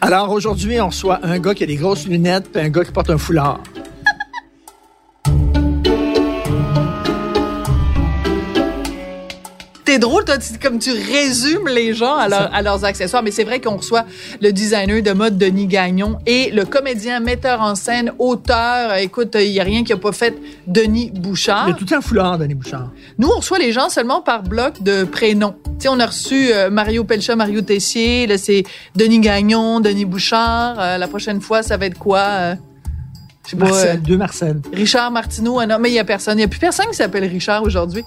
Alors aujourd'hui, on reçoit un gars qui a des grosses lunettes et un gars qui porte un foulard. C'est drôle, toi, comme tu résumes les gens à, leur- à leurs accessoires. Mais c'est vrai qu'on reçoit le designer de mode Denis Gagnon et le comédien, metteur en scène, auteur. Écoute, il n'y a rien qui n'a pas fait Denis Bouchard. Il a tout un foulard, Denis Bouchard. Nous, on reçoit les gens seulement par bloc de prénoms. Tu sais, on a reçu euh, Mario Pelcha, Mario Tessier. Là, c'est Denis Gagnon, Denis Bouchard. Euh, la prochaine fois, ça va être quoi? Euh, je sais pas, Marcel, euh, deux Marcel. Richard Martineau. un homme. mais il n'y a personne. Il n'y a plus personne qui s'appelle Richard aujourd'hui.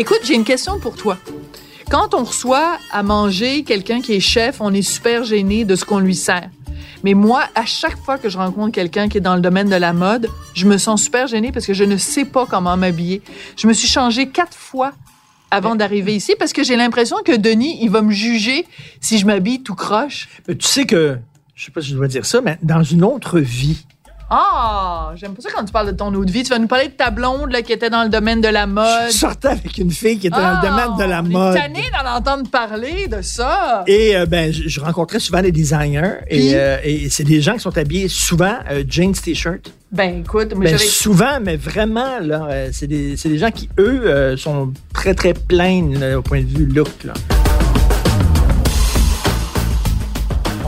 Écoute, j'ai une question pour toi. Quand on reçoit à manger quelqu'un qui est chef, on est super gêné de ce qu'on lui sert. Mais moi, à chaque fois que je rencontre quelqu'un qui est dans le domaine de la mode, je me sens super gênée parce que je ne sais pas comment m'habiller. Je me suis changée quatre fois avant d'arriver ici parce que j'ai l'impression que Denis, il va me juger si je m'habille tout croche. Mais tu sais que, je sais pas si je dois dire ça, mais dans une autre vie, Ah, j'aime pas ça quand tu parles de ton autre vie. Tu vas nous parler de ta blonde là, qui était dans le domaine de la mode. je sortais avec une fille qui était dans le domaine de la Ah, mode. Tanné d'en entendre parler de ça. Et euh, ben, je, je rencontrais souvent des designers et, euh, et c'est des gens qui sont habillés souvent euh, jeans t-shirt. Ben écoute, moi Ben, souvent, mais vraiment là, euh, c'est des, des gens qui eux sont très très pleins là, au point de vue look. Là.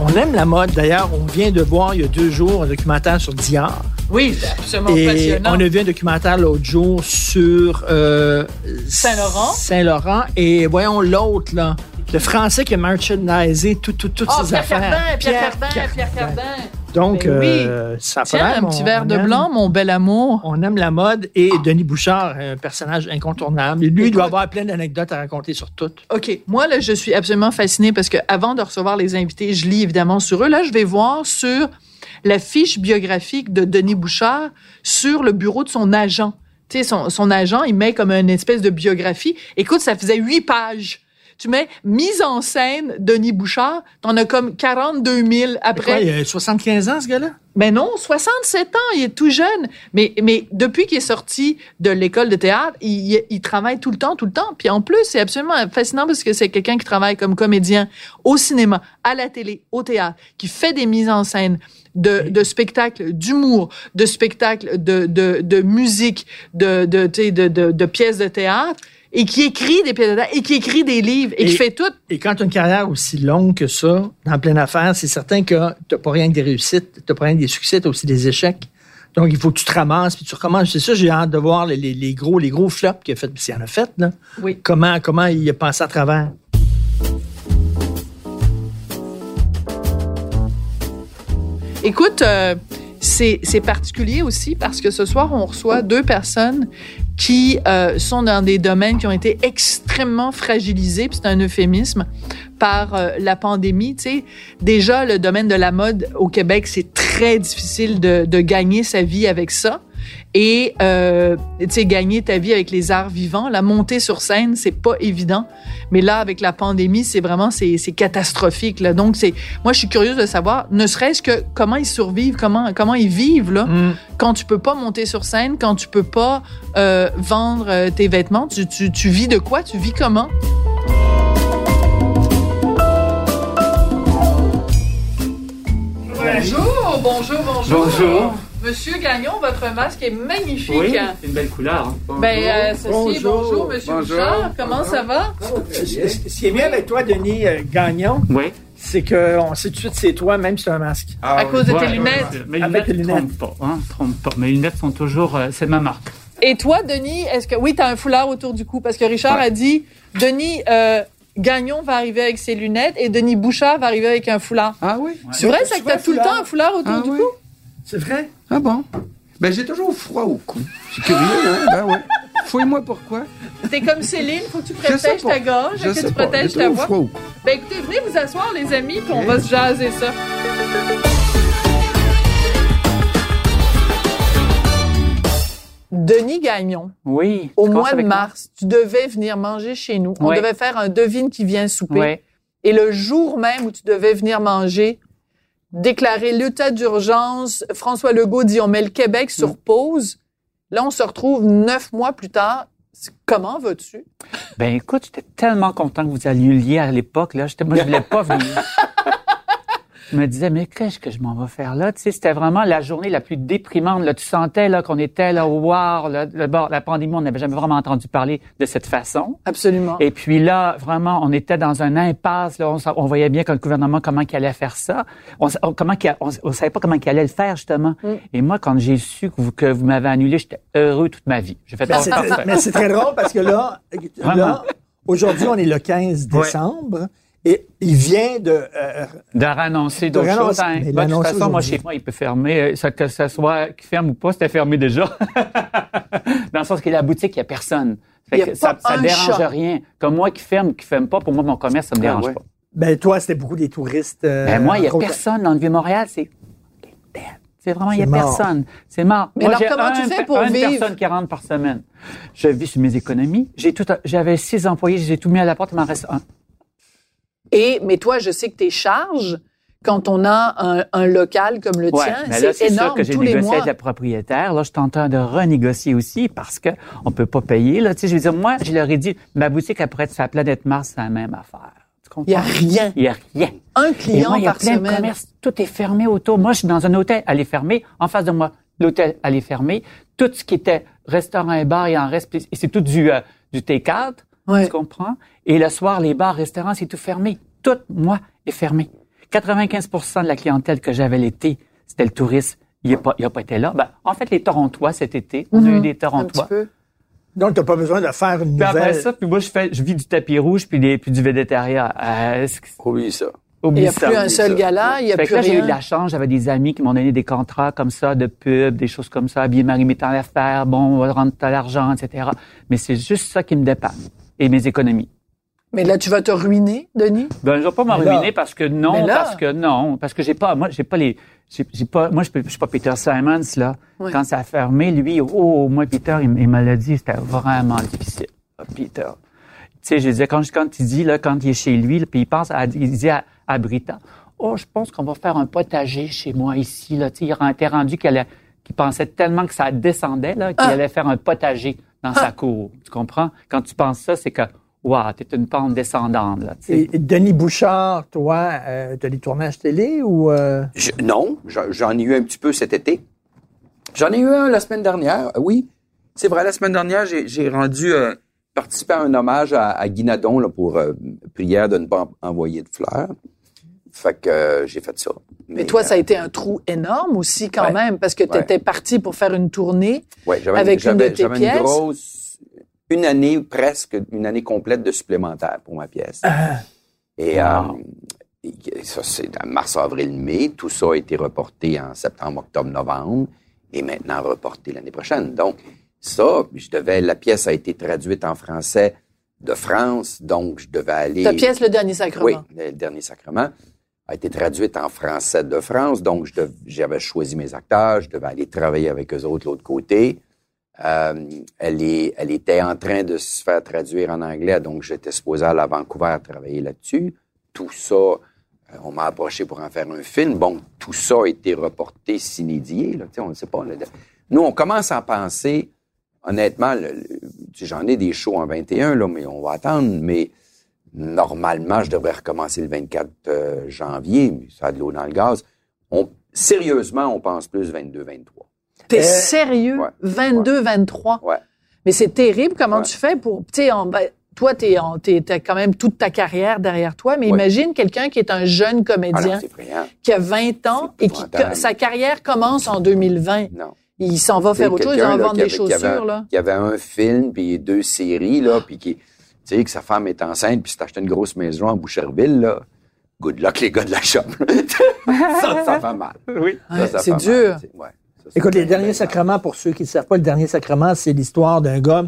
On aime la mode. D'ailleurs, on vient de voir il y a deux jours un documentaire sur Dior. Oui, c'est absolument Et passionnant. on a vu un documentaire l'autre jour sur euh, Saint-Laurent. Saint-Laurent. Et voyons l'autre, là. Le français qui a merchandisé tout, tout, toutes Ah, ses Pierre affaires. Cardin, Pierre Cardin, Pierre Cardin. Donc, Ben oui. euh, ça Tiens, un petit verre de aime- blanc, mon bel amour. On aime la mode et Denis Bouchard, un personnage incontournable. Lui, il doit avoir plein d'anecdotes à raconter sur tout. OK. Moi, là, je suis absolument fascinée parce que avant de recevoir les invités, je lis évidemment sur eux. Là, je vais voir sur la fiche biographique de Denis Bouchard sur le bureau de son agent. Tu sais, son, son agent, il met comme une espèce de biographie. Écoute, ça faisait huit pages. Tu mets mise en scène Denis Bouchard, t'en as comme 42 000 après. Quoi, il a 75 ans, ce gars-là? Ben non, 67 ans, il est tout jeune. Mais, mais depuis qu'il est sorti de l'école de théâtre, il, il travaille tout le temps, tout le temps. Puis en plus, c'est absolument fascinant parce que c'est quelqu'un qui travaille comme comédien au cinéma, à la télé, au théâtre, qui fait des mises en scène de, de spectacles d'humour, de spectacles de, de, de musique, de, de, tu sais, de, de, de pièces de théâtre, et qui écrit des pièces de théâtre, et qui écrit des livres, et, Et- qui fait tout. Et quand tu as une carrière aussi longue que ça, dans pleine affaire, c'est certain que tu pas rien que des réussites, tu pas rien que des succès, tu as aussi des échecs. Donc, il faut que tu te ramasses, puis tu recommences. C'est ça, j'ai hâte de voir les, les- les gros, les gros flops qu'il a fait. S'il en a fait, là. Oui. Comment, comment il a pensé à travers? Écoute, euh, c'est particulier aussi parce que ce soir, on reçoit deux personnes qui euh, sont dans des domaines qui ont été extrêmement fragilisés, puis c'est un euphémisme, par euh, la pandémie. Tu sais, déjà, le domaine de la mode au Québec, c'est très difficile de, de gagner sa vie avec ça. Et, euh, tu sais, gagner ta vie avec les arts vivants, la montée sur scène, c'est pas évident. Mais là, avec la pandémie, c'est vraiment, c'est catastrophique. Là. Donc, c'est, moi, je suis curieuse de savoir, ne serait-ce que comment ils survivent, comment, comment ils vivent, là, Hum. quand tu peux pas monter sur scène, quand tu peux pas euh, vendre euh, tes vêtements. Tu, tu, tu vis de quoi? Tu vis comment? Bonjour, bonjour, bonjour. Bonjour. Monsieur Gagnon, votre masque est magnifique. Oui, c'est une belle couleur. hein. Bonjour. Ben, euh, ceci, bonjour. Bonjour. Monsieur Bonjour. Bouchard. Comment ça va? Ce qui est bien avec toi, Denis euh, Gagnon, Oui. c'est qu'on sait tout de suite c'est toi, même si tu as un masque. À cause de tes Ouais, lunettes. ouais, Mes Avec lunettes tes ne trompent pas, hein, trompent pas. Mes lunettes sont toujours, euh, c'est ma marque. Et toi, Denis, est-ce que oui, tu as un foulard autour du cou parce que Richard Ouais. a dit Denis euh, Gagnon va arriver avec ses lunettes et Denis Bouchard va arriver avec un foulard. Ah oui. C'est vrai, ça que t'as tout le temps un foulard autour Ah du oui. cou? C'est vrai? Ah bon? Ben, j'ai toujours froid au cou. C'est curieux, hein? Ben ouais. Fouille-moi pourquoi. T'es comme Céline, faut que tu protèges ta gorge, Je que sais tu pas. protèges ta voix. froid au cou. Ben écoutez, venez vous asseoir, les amis, puis on va se jaser ça. Denis Gagnon, Oui. au mois de avec moi? mars, tu devais venir manger chez nous. On devait faire un devine qui vient souper. Oui. Et le jour même où tu devais venir manger, déclarer l'état d'urgence, François Legault dit on met le Québec Mm. sur pause. Là, on se retrouve neuf mois plus tard. Comment vas-tu? Ben écoute, j'étais tellement content que vous alliez lier à l'époque. Là, J'étais- moi, je voulais pas venir. Je me disais, mais qu'est-ce que je m'en vais faire là? Tu sais, c'était vraiment la journée la plus déprimante. Là, tu sentais là qu'on était là au war, là, le bord- la pandémie, on n'avait jamais vraiment entendu parler de cette façon. Absolument. Et puis là, vraiment, on était dans un impasse. Là, on, voyait bien que le gouvernement comment qu'il allait faire ça. On, on- comment qu'il a- on, on savait pas comment qu'il allait le faire justement. Mm. Et moi, quand j'ai su que vous, que vous m'avez annulé, j'étais heureux toute ma vie. J'ai fait Mais c'est mais c'est très drôle parce que là, là aujourd'hui, on est le 15 décembre et il vient de. euh, De renoncer De d'autres choses. hein. de toute façon, moi, chez moi, il peut fermer. euh, Ça, que ça soit qu'il ferme ou pas, c'était fermé déjà. Dans le sens que la boutique, il n'y a personne. Fait Il y a que pas ça, un dérange chat. rien. Comme moi qui ferme ou qui ferme pas, pour moi, mon commerce, ça me Ah, dérange ouais. pas. ben, toi, c'était beaucoup des touristes. euh, Ben, moi, il n'y a contre- personne dans le Vieux-Montréal. C'est c'est vraiment, il n'y a mort. personne. C'est mort. Mais Moi, alors, j'ai comment un- tu fais pour une vivre? personne qui rentre par semaine. Je vis sur mes économies. J'ai tout, j'avais six employés, je les ai tout mis à la porte, il m'en reste un. Et, mais toi, je sais que tes charges, quand on a un, un local comme le Ouais, tien, c'est énorme que j'ai tous les négocié avec la propriétaire. Là, je suis en train de renégocier aussi parce que on peut pas payer. Là, tu sais, je veux dire, moi, je leur ai dit, ma boutique, elle pourrait être sur la planète Mars, c'est la même affaire. Tu comprends? Il n'y a rien. Il y a rien. Un client moi, il y a plein de commerces. Tout est fermé autour. Moi, je suis dans un hôtel. Elle est fermée. En face de moi, l'hôtel, elle est fermée. Tout ce qui était restaurant et bar, il en reste. Et c'est tout du, euh, du take-out. Ouais. Tu comprends? Et le soir, les bars, restaurants, c'est tout fermé. Tout, moi, est fermé. 95% de la clientèle que j'avais l'été, c'était le touriste. Il n'a pas, il a pas été là. Ben, en fait, les Torontois, cet été, on a eu des Mhm. Un petit Torontois. peu. Donc, tu n'as pas besoin de faire une Puis après nouvelle. ça, puis moi, je fais, je vis du tapis rouge puis, des, puis du végétariat. Euh, c'est- Oublie ça. Il oublie n'y a ça. plus un seul ça. gala, il n'y a Fait plus que là, j'ai eu de rien. la chance. J'avais des amis qui m'ont donné des contrats comme ça, de pub, des choses comme ça, habiller Marie mettant l'affaire, bon, on va rendre de l'argent, etc. Mais c'est juste ça qui me dépanne. Et mes économies. Mais là, tu vas te ruiner, Denis? Ben, je vais pas m'en ruiner parce que non, là- parce que non, parce que j'ai pas, moi, j'ai pas les, j'ai pas, moi, je suis pas Peter Simons, là. Quand ça a fermé, lui, oh, moi, Peter, il, l'a dit, c'était vraiment difficile. Peter. Tu sais, je disais, quand, quand il dit, là, quand il est chez lui, là, puis il pense à, il dit à, à Brita, oh, je pense qu'on va faire un potager chez moi ici, là. Tu sais, il était rendu qu'elle qu'il pensait tellement que ça descendait, là, qu'il Ah. allait faire un potager dans sa cour. Tu comprends? Quand tu penses ça, c'est que, waouh, t'es une pente descendante, là. Et, et Denis Bouchard, toi, euh, tu as des tournages télé ou. euh, Je- non, j'en ai eu un petit peu cet été. J'en ai eu un la semaine dernière, euh, oui. C'est vrai, la semaine dernière, j'ai rendu euh, participer à un hommage à, à Guy Nadon là, pour euh, prière de ne pas en- envoyer de fleurs. Fait que euh, j'ai fait ça. Mais toi, euh, ça a été un trou énorme aussi quand Ouais. même, parce que tu Ouais. étais parti pour faire une tournée. Ouais, Avec une de tes pièces? une grosse, une année presque, une année complète de supplémentaire pour ma pièce. Et Wow. euh, et ça, c'est mars, avril, mai. Tout ça a été reporté en septembre, octobre, novembre, et maintenant reporté l'année prochaine. Donc, ça, je devais, la pièce a été traduite en français de France, donc je devais aller. Ta pièce, Le Dernier Sacrement. Oui, le dernier sacrement a été traduite en français de France, donc j'avais choisi mes acteurs, je devais aller travailler avec eux autres de l'autre côté. Euh, elle, est, elle était en train de se faire traduire en anglais, donc j'étais supposé aller à Vancouver travailler là-dessus. Tout ça, euh, on m'a approché pour en faire un film. Bon, tout ça a été reporté s'inédié, on ne sait pas. Nous, on commence à penser, honnêtement, j'en ai des shows en 21, là, mais on va attendre, mais normalement, je devrais recommencer le 24 euh, janvier, mais ça a de l'eau dans le gaz. On, sérieusement, on pense plus 22-23. T'es Euh, sérieux? ouais. 22, 23. Ouais. Mais c'est terrible. Comment Ouais. tu fais pour, tu sais, en- ben, toi, t'es, t'as quand même toute ta carrière derrière toi, mais imagine quelqu'un qui est un jeune Ah comédien non, effrayant. qui a 20 ans et qui, sa carrière commence en 2020. Non. Il s'en va faire Tu autre chose, il va vendre des avait chaussures, là. qui avait un film, puis deux séries, là, puis qui, tu sais, que sa femme est enceinte, puis s'est acheté une grosse maison à Boucherville, là. good luck les gars de la shop. ça, ça fait mal. Oui. Ça, ça c'est fait dur. mal. C'est- ouais. Ça, ça Écoute, les derniers sacrements, pour ceux qui ne savent pas, le dernier sacrement, c'est l'histoire d'un gars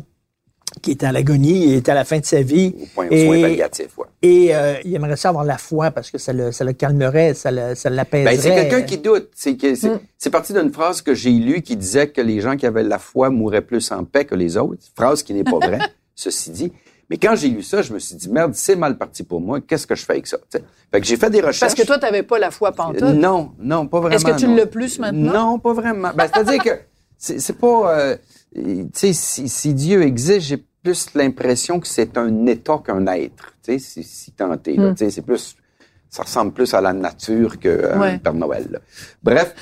qui est à l'agonie, il est à la fin de sa vie. Au point, au Et- soin palliatif, ouais. Et euh, il aimerait ça avoir la foi parce que ça le, ça le calmerait, ça le- ça l'apaiserait. Ben, c'est quelqu'un qui doute. C'est c'est c'est parti d'une phrase que j'ai lue qui disait que les gens qui avaient la foi mouraient plus en paix que les autres. Phrase qui n'est pas vraie, ceci dit. Mais quand j'ai lu ça, je me suis dit, merde, c'est mal parti pour moi. Qu'est-ce que je fais avec ça? T'sais. Fait que j'ai fait des recherches. Parce que toi, tu n'avais pas la foi pantoute? Euh, Non, non, pas vraiment. Est-ce que tu l'as plus maintenant? Non, pas vraiment. Ben, c'est-à-dire que c'est pas... euh, tu sais, si, si Dieu existe, j'ai plus l'impression que c'est un état qu'un être. Tu sais, si, si tenté. Hmm. Tu sais, c'est plus... Ça ressemble plus à la nature Ouais. un Père Noël. là. Bref,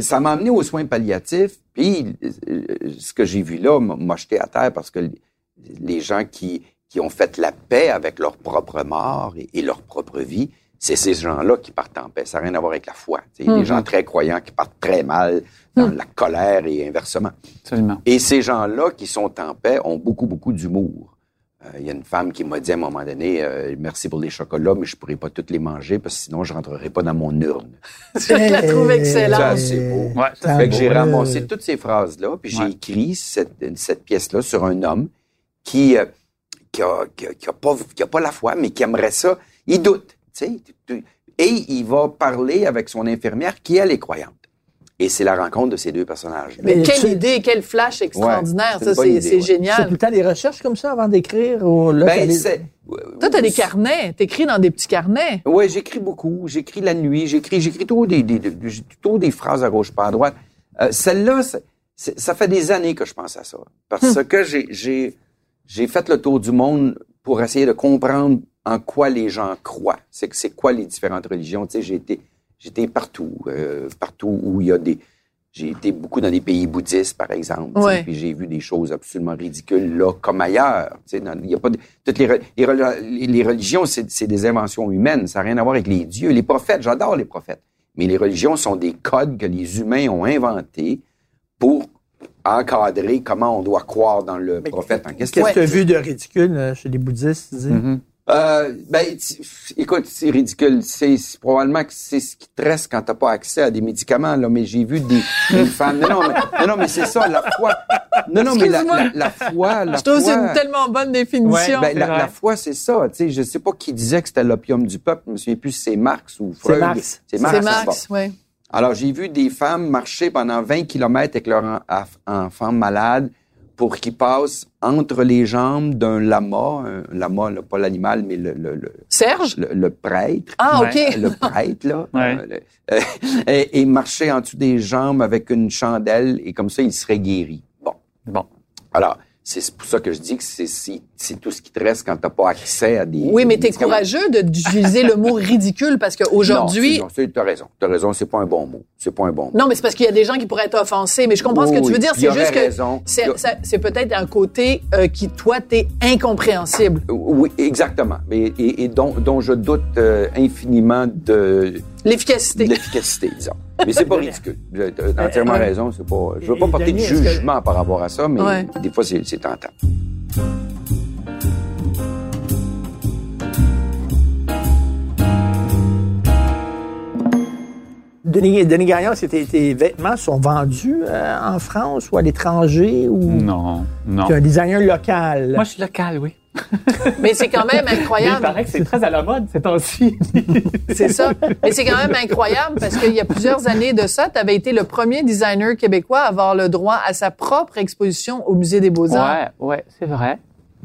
ça m'a amené aux soins palliatifs. Puis, euh, ce que j'ai vu là m'a jeté à terre parce que les gens qui, qui ont fait la paix avec leur propre mort et, et leur propre vie, c'est ces gens-là qui partent en paix. Ça n'a rien à voir avec la foi. Tu sais, Il y a des gens très croyants qui partent très mal dans la colère et inversement. Absolument. Et ces gens-là qui sont en paix ont beaucoup, beaucoup d'humour. Euh, Il y a une femme qui m'a dit à un moment donné, euh, merci pour les chocolats, mais je pourrais pas toutes les manger parce que sinon je rentrerai pas dans mon urne. Je la trouve excellente. Ça, c'est beau. Ouais, ça, Fait que j'ai beau. ramassé toutes ces phrases-là, puis j'ai Ouais. écrit cette, cette pièce-là sur un homme qui, euh, qui, a, qui, a, qui a pas, qui a pas la foi, mais qui aimerait ça. Il doute, tu sais. tu- Et il va parler avec son infirmière qui, elle, est croyante. Et c'est la rencontre de ces deux personnages. Mais Mais quelle tu- idée, quel flash extraordinaire. c'est ça, c'est c'est ouais. Tu fais tout génial. le temps des recherches comme ça avant d'écrire? ou là, Ben, c'est... Toi, t'as des carnets. T'écris dans des petits carnets. Oui, j'écris beaucoup. J'écris la nuit. J'écris, j'écris toujours des, des, des- phrases à gauche, pas à droite. Euh, Celle-là, c'est- c'est- ça fait des années que je pense à ça. Parce que j'ai, j'ai, fait le tour du monde pour essayer de comprendre en quoi les gens croient. C'est quoi les différentes religions? Tu sais, j'ai été, j'étais partout, euh, partout où il y a des, j'ai été beaucoup dans des pays bouddhistes, par exemple. Ouais. Puis j'ai vu des choses absolument ridicules là comme ailleurs. tu sais, dans- Il y a pas de, toutes les, les, les- religions, c'est c'est des inventions humaines. Ça n'a rien à voir avec les dieux. Les prophètes, j'adore les prophètes. Mais les religions sont des codes que les humains ont inventés pour encadrer comment on doit croire dans le prophète en question. Qu'est-ce que tu as vu de ridicule euh, chez les bouddhistes? Mhm. Euh, ben, écoute, c'est ridicule. C'est probablement que c'est ce qui te reste quand t'as pas accès à des médicaments. Là, mais j'ai vu des, des femmes. Non, non, mais, non, non, mais c'est ça, la foi. Non, non, mais la, la, la foi, la Je trouve que c'est foi. une tellement bonne définition. Ben, la, foi, c'est ça. Tu sais, je sais pas qui disait que c'était l'opium du peuple. Je me souviens plus si c'est Marx ou Freud. Marx. C'est Marx. c'est bon. oui. Alors, j'ai vu des femmes marcher pendant 20 kilomètres avec leur enfant malade pour qu'ils passent entre les jambes d'un lama, un lama, là, pas l'animal, mais le, le, le, Serge? le- le prêtre. Ah. OK. Le prêtre, là. Ouais. Euh, euh, et, et marcher en dessous des jambes avec une chandelle et comme ça, il serait guéri. Bon. Bon. Alors, c'est pour ça que je dis que c'est tout ce qui te reste quand t'as pas accès à des. Oui, mais t'es courageux de- d'utiliser le mot ridicule parce qu'aujourd'hui. Non, t'as raison. T'as raison, c'est pas un bon mot. C'est pas un bon mot. Non, mais c'est parce qu'il y a des gens qui pourraient être offensés. Mais je comprends ce que tu veux dire. C'est juste que raison. ça- c'est peut-être un côté euh, qui, toi, t'es incompréhensible. Oui, exactement. Et, et- et dont, dont je doute euh, infiniment de, L'efficacité. l'efficacité, disons. Mais c'est pas ridicule. Tu as entièrement Euh, euh, raison. C'est pas, je veux pas et porter de jugement par rapport à ça, mais Ouais. des fois, c'est c'est tentant. Denis, Denis Gagnon, c'était- tes vêtements sont vendus euh, en France ou à l'étranger ou Non, non. tu es un designer local? Moi, je suis local, oui. Mais c'est quand même Mais il incroyable. paraît que c'est très à la mode ces temps-ci. C'est ça. Mais c'est quand même incroyable parce qu'il y a plusieurs années de ça, tu avais été le premier designer québécois à avoir le droit à sa propre exposition au Musée des Beaux-Arts. ouais, ouais, c'est vrai.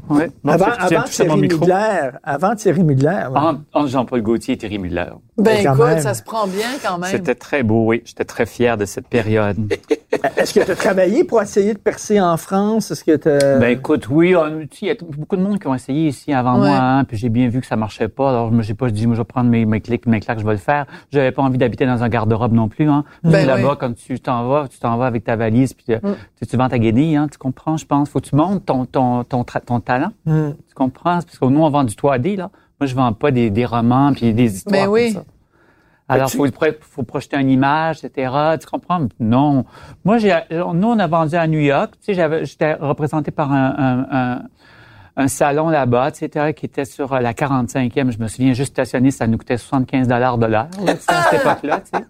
Ouais. Avant avant Thierry. Mugler, avant Thierry Mugler. ouais. En, en Jean-Paul Gaultier et Thierry Miller. Ben écoute, même. ça se prend bien quand même. C'était très beau, oui. J'étais très fier de cette période. Est-ce que tu as travaillé pour essayer de percer en France? Est-ce que t'as- Ben écoute, oui, il y a beaucoup de monde qui ont essayé ici avant Ouais. moi, hein, puis j'ai bien vu que ça marchait pas. Alors je me j'ai pas dit, moi je vais prendre mes, mes clics, mes claques, je vais le faire. J'avais pas envie d'habiter dans un garde-robe non plus. Hein. Ben Là-bas, oui. quand tu t'en vas, tu t'en vas avec ta valise, puis euh, tu, tu vends ta guenille, hein, tu comprends, je pense. Faut que tu montes ton ton ton, tra- ton talent. Hmm. Tu comprends? Parce que nous on vend du 3D là. Moi je vends pas des, des romans puis des histoires Ben oui. comme ça. Alors, tu- faut, faut projeter une image, etc. Tu comprends? Non. Moi, j'ai, nous, on a vendu à New York. Tu sais, j'avais, j'étais représenté par un, un, un, un salon là-bas, etc., qui était sur euh, la 45e. Je me souviens, juste stationner, ça nous coûtait 75 dollars de l'heure, à cette époque-là, tu sais.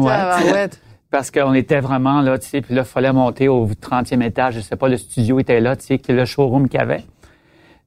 Ouais. Tabarouette. Parce qu'on était vraiment là, tu sais, puis là, il fallait monter au 30e étage. Je sais pas, le studio était là, tu sais, le showroom qu'il y avait.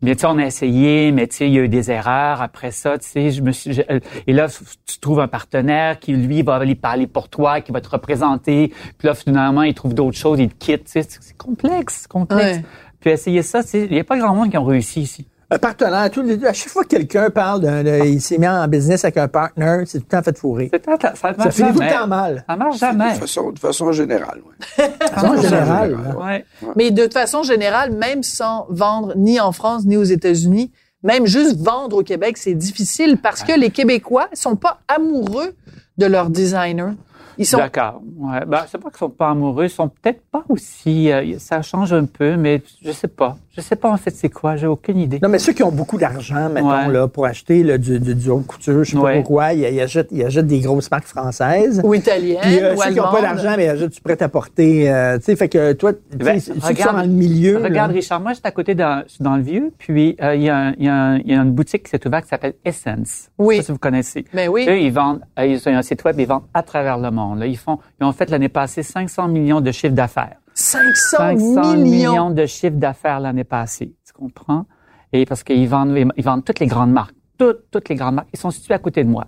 Mais tu sais, on a essayé, mais tu sais, il y a eu des erreurs. Après ça, tu sais, je me suis... je- et là, tu trouves un partenaire qui, lui, va aller parler pour toi, qui va te représenter. Puis là, finalement, il trouve d'autres choses, il te quitte. Tu sais, c'est c'est complexe, complexe. Ouais. Puis essayer ça, tu sais, il n'y a pas grand monde qui ont réussi ici. Un partenaire, tous les, à chaque fois que quelqu'un parle d'un, de- il s'est mis en business avec un partner, c'est tout le temps fait fourrer. C'est- Ça, ça, Ça marche finit tout le jamais. temps mal. Ça marche De jamais. façon, de façon générale, ouais. En général. général, Ouais. Mais de toute façon générale, même sans vendre ni en France ni aux États-Unis, même juste vendre au Québec, c'est difficile parce que les Québécois sont pas amoureux de leur designer. Ils sont D'accord. Ouais. Ben, c'est pas qu'ils sont pas amoureux, ils sont peut-être pas aussi. euh, ça change un peu, mais je sais pas. Je sais pas en fait c'est quoi? J'ai aucune idée. Non, mais ceux qui ont beaucoup d'argent, mettons, Ouais. là, pour acheter là, du, du, du haute couture, je sais pas Ouais. pourquoi, ils, ils achètent, ils achètent des grosses marques françaises. ou italiennes Puis euh, ou ceux qui n'ont pas d'argent, mais ils achètent du prêt-à-porter. Euh, tu sais, fait que toi, Ben, ceux qui regarde- sont dans le milieu. Regarde, là, Richard, moi, j'étais à côté dans, dans le vieux, puis euh, il y, a il y, a il y a une boutique qui s'est ouverte qui s'appelle Essence. Oui. Je sais pas si vous connaissez. Mais oui. Eux, ils vendent, euh, ils ont un site web, ils vendent à travers le monde. Là. Ils font, ils ont fait l'année passée 500 millions de chiffres d'affaires. 500, 500 millions. millions de chiffres d'affaires l'année passée. Tu comprends? Et parce qu'ils vendent, ils vendent toutes les grandes marques. Toutes, toutes les grandes marques. Ils sont situés à côté de moi.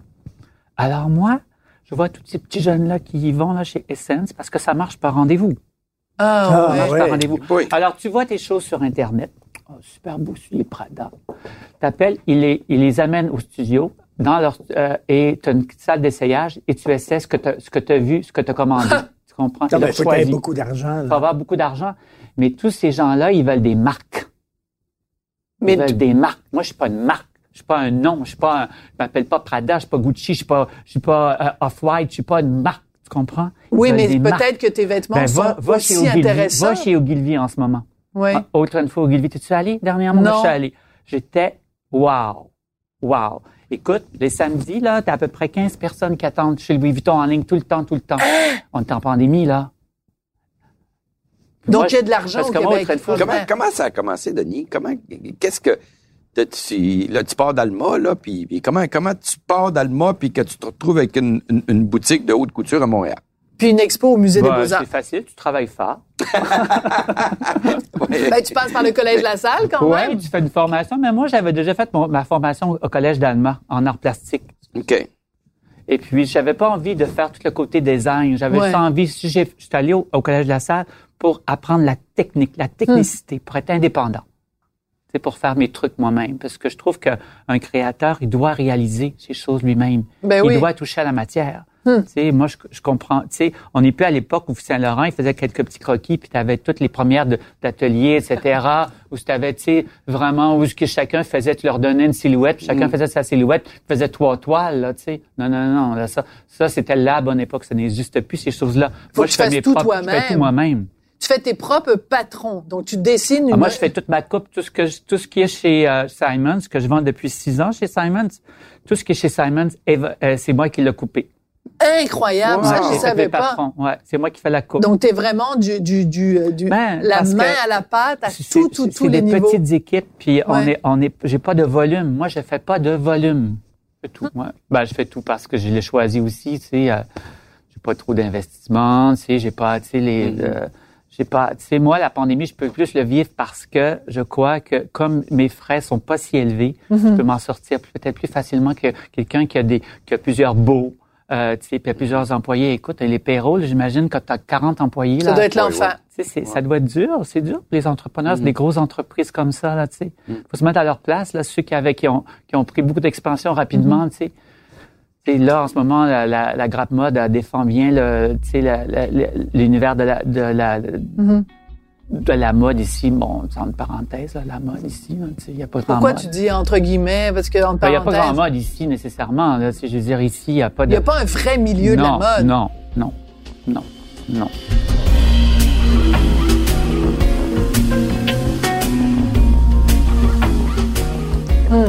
Alors moi, je vois tous ces petits jeunes-là qui y vont là chez Essence parce que ça marche par rendez-vous. Ah, ouais. marche ouais. par rendez-vous. Oui. Alors, tu vois tes choses sur Internet. Oh, super beau, les Prada. T'appelles, il les, il les amène au studio dans leur, euh, et tu as une petite salle d'essayage et tu essaies ce que tu as vu, ce que tu as commandé. tu comprends? non, Il faut t'aies choisi. beaucoup d'argent. Il faut avoir beaucoup d'argent. Mais tous ces gens-là, ils veulent des marques. Ils Mais veulent tu- des marques. Moi, je suis pas une marque. Je suis pas un nom. Je suis pas, un- je m'appelle pas Prada. Je suis pas Gucci. Je suis pas, je suis pas euh, Off-White. Je suis pas une marque. Tu comprends? Oui, mais peut-être que tes vêtements Ben, sont va, va chez aussi Ogilvy. intéressants. Va chez Ogilvy en ce moment. Ouais. Ah, Autre une fois, Ogilvy, t'es-tu allé? Dernièrement? Moi, Non. je suis allé. J'étais, wow, wow. Écoute, les samedis, là, t'as à peu près 15 personnes qui attendent chez Louis Vuitton en ligne tout le temps, tout le temps. On est en pandémie, là. Donc, il y a de l'argent au moi, Comment, ça a commencé, Denis? Comment, qu'est-ce que, tu, là, tu pars d'Alma, là, puis, puis comment, comment tu pars d'Alma, puis que tu te retrouves avec une, une, une boutique de haute couture à Montréal? Puis une expo au Musée des Beaux-Arts. c'est facile, tu travailles fort. Ouais. Ben, tu passes par le Collège La Salle quand Ouais, même. tu fais une formation, mais moi, j'avais déjà fait mon- ma formation au Collège d'Alma en art plastique. OK. Et puis, j'avais pas envie de faire tout le côté design. J'avais Ouais. juste envie, si j'ai- je suis allé au, au Collège de la Salle pour apprendre la technique, la technicité, pour être indépendant. C'est pour faire mes trucs moi-même. Parce que je trouve qu'un créateur, il doit réaliser ses choses lui-même. Ben il oui. doit toucher à la matière. Tu sais, moi, je, je comprends. Tu sais, on n'est plus à l'époque où Saint-Laurent, il faisait quelques petits croquis, puis tu avais toutes les premières d'ateliers, etc., où tu avais, tu sais, vraiment, où ce que chacun faisait, tu leur donnais une silhouette, puis chacun faisait sa silhouette, puis faisait trois toiles, là, tu sais. Non, non, non, là, ça, ça c'était la bonne époque. Ça n'existe plus, ces choses-là. Moi, que je tu fais mes propres, je fais tout moi-même. Tu fais tes propres patrons. Donc, tu dessines une... Ah, moi, je fais toute ma coupe, tout ce que, je- tout ce qui est chez euh, Simons, que je vends depuis six ans chez Simons, tout ce qui est chez Simons, euh, c'est moi qui l'ai coupé. Incroyable, Wow. ça, je ne savais pas. Ouais, c'est moi qui fais la coupe. Donc, tu es vraiment du, du, du, euh, du- Ben, la main à la pâte à C'est- tout, tout, c'est- des petites équipes, puis on est, on est, j'ai pas de volume. Moi, je fais pas de volume. Je fais tout. ouais. Ben, je fais tout parce que je l'ai choisi aussi. Tu sais, euh, j'ai pas trop d'investissement. Tu sais, j'ai pas, tu sais, les, euh, j'ai pas, tu sais, moi, la pandémie, je peux plus le vivre parce que je crois que comme mes frais sont pas si élevés, je peux m'en sortir peut-être plus facilement que quelqu'un qui a des, qui a plusieurs beaux. Euh, tu sais, plusieurs employés. Écoute, les payrolls, j'imagine que tu as 40 employés. Ça là, doit être Ouais, l'enfer. tu sais, c'est- ça doit être dur, c'est dur pour les entrepreneurs, c'est des grosses entreprises comme ça, là, tu sais. Faut se mettre à leur place, là, ceux qui avaient, qui ont, qui ont pris beaucoup d'expansion rapidement, tu sais. Tu sais, là, en ce moment, la, la, la grappe mode elle défend bien le, tu sais, la- la- la- l'univers de la, de la, de la mode ici. Bon, c'est entre parenthèses, là, la mode ici, là, tu sais, il n'y a pas grand Pourquoi mode. tu dis entre guillemets? Parce que, en Ben, Il n'y a pas grand mode ici, nécessairement, là, je veux dire, ici, il n'y a pas il de... n'y a pas un vrai milieu non, de la mode. Non, non, non, non.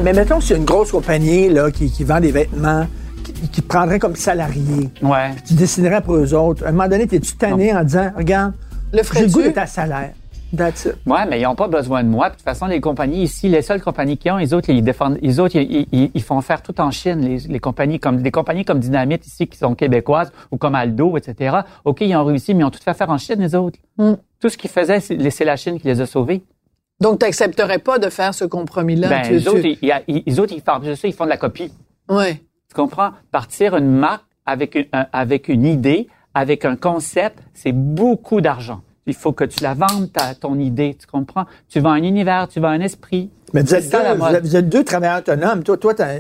Mais mettons que c'est une grosse compagnie là, qui, qui vend des vêtements, qui, qui te prendrait comme salarié. Ouais. Tu dessinerais pour eux autres. À un moment donné, t'es-tu tanné en disant, regarde, Le j'ai le goût ferais-tu? d'être à salaire. That's it. Ouais, mais ils n'ont pas besoin de moi. De toute façon, les compagnies ici, les seules compagnies qui ont, les autres, ils défendent, les autres, ils, ils- ils font faire tout en Chine. Les, les compagnies comme des compagnies comme Dynamite ici qui sont québécoises ou comme Aldo, etc. Ok, ils ont réussi, mais ils ont tout fait faire en Chine les autres. Mm. Tout ce qu'ils faisaient, c'est la Chine qui les a sauvés. Donc, tu n'accepterais pas de faire ce compromis-là? Ben, Tu- les tu- autres, ils, ils- les autres, ils font, je sais, ils font de la copie. Ouais. Tu comprends? Partir une marque avec une, un- avec une idée, avec un concept, c'est beaucoup d'argent. Il faut que tu la vendes, ta, ton idée, tu comprends? Tu vends un univers, tu vends un esprit. Mais vous êtes, deux, vous, mode. êtes, vous êtes deux travailleurs autonomes. Toi, toi, t'as-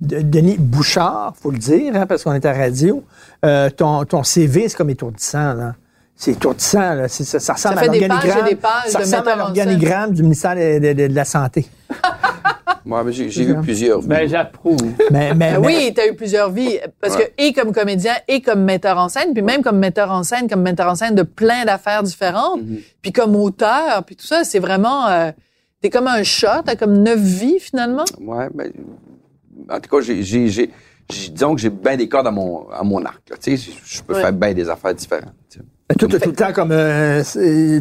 de- Denis Bouchard, faut le dire, hein, parce qu'on est à radio. Euh, ton, ton CV, c'est comme étourdissant, là. C'est étourdissant, là. C'est- Ça, ça ressemble fait à des pages l'organigramme. et des pages Ça ressemble à l'organigramme du ministère de, de- de- de la Santé. Moi, j'ai j'ai eu plusieurs vies. Ben, j'approuve. Mais, mais, Ben mais- oui, tu as eu plusieurs vies. Parce Ouais. que, et comme comédien, et comme metteur en scène, puis même comme metteur en scène, comme metteur en scène de plein d'affaires différentes, puis comme auteur, puis tout ça, c'est vraiment... Euh, T'es comme un chat, t'as comme neuf vies, finalement? Ouais, ben, en tout cas, j'ai, disons que j'ai bien des cordes à mon, à mon arc. là. Tu sais, je peux Ouais. faire bien des affaires différentes. tu sais. tout, tout le temps, comme euh,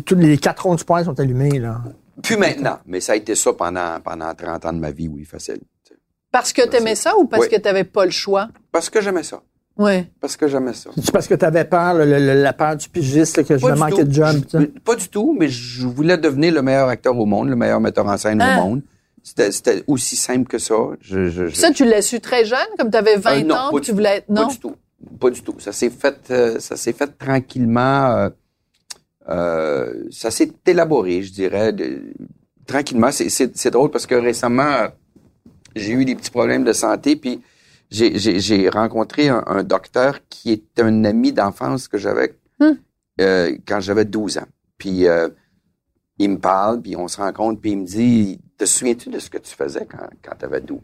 tous les quatre ronds du poing sont allumés, là. Plus maintenant, mais ça a été ça pendant, pendant 30 ans de ma vie, oui, facile. tu. Parce que t'aimais ça ou parce Oui. que t'avais pas le choix? Parce que j'aimais ça. Ouais. Parce que j'aimais ça. C'est parce que tu avais peur, le- le- la peur du pigiste, là, que je Pas manquer tout. de job. Je- tu. Pas du tout, mais je voulais devenir le meilleur acteur au monde, le meilleur metteur en scène Ah. au monde. C'était, c'était aussi simple que ça. Je, je, je- Ça, tu l'as su très jeune, comme t'avais 20 Euh, non, ans, pas tu voulais être... Pas Non? du tout. Pas du tout. Ça s'est fait, euh, ça s'est fait tranquillement. euh, euh, ça s'est élaboré, je dirais, de- tranquillement. C'est, drôle parce que récemment, j'ai eu des petits problèmes de santé, puis j'ai, rencontré un, un docteur qui est un ami d'enfance que j'avais Hmm. euh, quand j'avais 12 ans. Puis euh, il me parle, puis on se rencontre, puis il me dit, te souviens-tu de ce que tu faisais quand,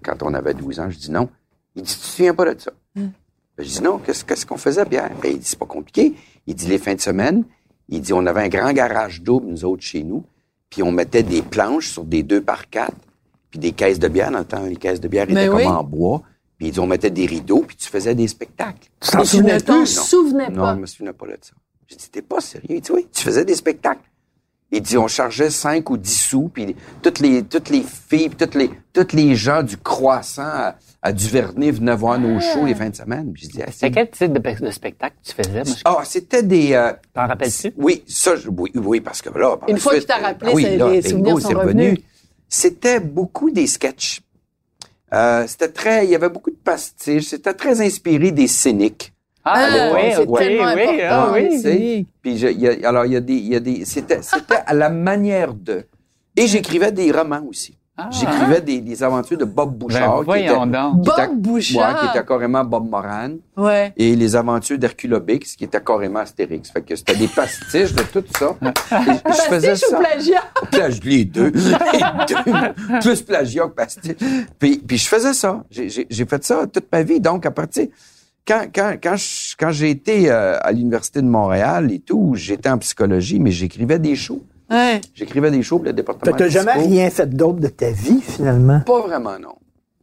quand, on avait 12 ans? Je dis non. Il dit, tu te souviens pas de ça? Ben, Je dis non, qu'est-ce, qu'est-ce qu'on faisait, Pierre? Ben, il dit, c'est pas compliqué. Il dit, les fins de semaine, il dit, on avait un grand garage double, nous autres, chez nous, puis on mettait des planches sur des deux par quatre, puis des caisses de bière. Dans le temps, les caisses de bière étaient oui. comme en bois. Puis il dit, on mettait des rideaux, puis tu faisais des spectacles. Tu t'en souvenais plus? Non. souvenais Non, pas. je me souviens pas de ça. J'ai dit, t'es pas sérieux? Il dit, oui, tu faisais des spectacles. Il dit, on chargeait 5 ou 10 sous, puis toutes les, toutes les filles, puis toutes les, toutes les gens du croissant à, à Duvernay venaient voir nos shows les fins de semaine. Puis je dis, ah, C'est quel type de, de spectacle tu faisais? Moi, Ah, c'était des... euh, T'en rappelles-tu? oui, ça, je- oui, oui, parce que là... par Une fois suite, qu'il t'a euh, rappelé, oui, ça- là, les souvenirs sont revenus. revenu. C'était beaucoup des sketchs. Euh, c'était très... Il y avait beaucoup de pastiches. C'était très inspiré des cyniques. Ah, Ah, oui, oui, important, ah, oui. cyniques. Puis je- il y a- alors il y a des, il y a des, c'était, c'était à la manière de. Et j'écrivais des romans aussi. Ah. J'écrivais des, des aventures de Bob Bouchard, Ben, voyons qui était, donc. qui était- Bob Bouchard? ouais, qui était carrément Bob Moran, Ouais. et les aventures d'Herculobix, qui était carrément Astérix. Fait que c'était des pastiches de tout ça. Et je faisais Pastiche ou ça. plagiat? Plage, les deux. Les deux. Plus plagiat que pastiche. Puis, puis je faisais ça. J'ai, j'ai, j'ai fait ça toute ma vie. Donc, à partir... Quand, quand, quand, je- quand j'ai été euh, à l'Université de Montréal et tout, j'étais en psychologie, mais j'écrivais des shows. Ouais. J'écrivais des shows pour le département que t'as jamais rien fait d'autre de ta vie, finalement? Pas vraiment, non.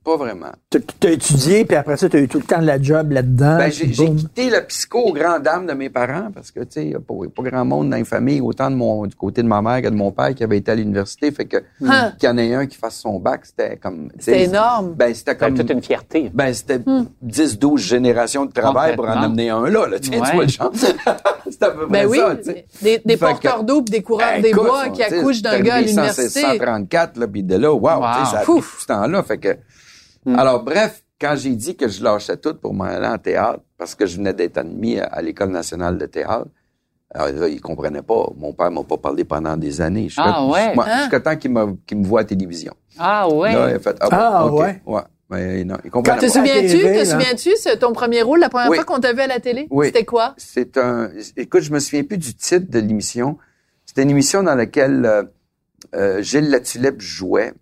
Pas vraiment. T'as t'as étudié, puis après ça, t'as eu tout le temps de la job là-dedans. Ben, j'ai, quitté la psycho aux grandes dames de mes parents parce que, tu sais, il n'y a pas, pas grand monde dans les familles, autant de mon, du côté de ma mère que de mon père qui avait été à l'université. Fait que, Hein. qu'il y en ait un qui fasse son bac, c'était comme. tu C'est énorme. Ben, c'était comme. toute une fierté. Ben, c'était 10, 12 générations de travail pour en amener un là, là. Tu Ouais. tu vois le genre. c'était à peu près Ben oui, ça, tu sais. des, des porteurs d'eau puis des coureurs des Écoute, bois qui tu accouchent d'un gars à l'université. 134, là, puis de là, wow, Wow. tu sais, ça a pris Fouf. tout ce temps-là. Fait que, Hmm. alors, bref, quand j'ai dit que je lâchais tout pour m'en aller en théâtre, parce que je venais d'être admis à, à l'École nationale de théâtre, alors là, ils comprenaient pas. Mon père m'a pas parlé pendant des années. Jusqu'à- Ah ouais? moi, Hein? Jusqu'à temps qu'il me, qu'il me voit à la télévision. Ah, ouais. Là, il a fait, ah, bon, Ah, OK. ouais? Ouais. Mais non, il comprenait Te pas. souviens-tu, TV, te souviens-tu, c'est ton premier rôle, la première Oui. fois qu'on t'a vu à la télé? Oui. C'était quoi? C'est un. Écoute, je me souviens plus du titre de l'émission. C'était une émission dans laquelle euh, euh, Gilles Latulippe jouait.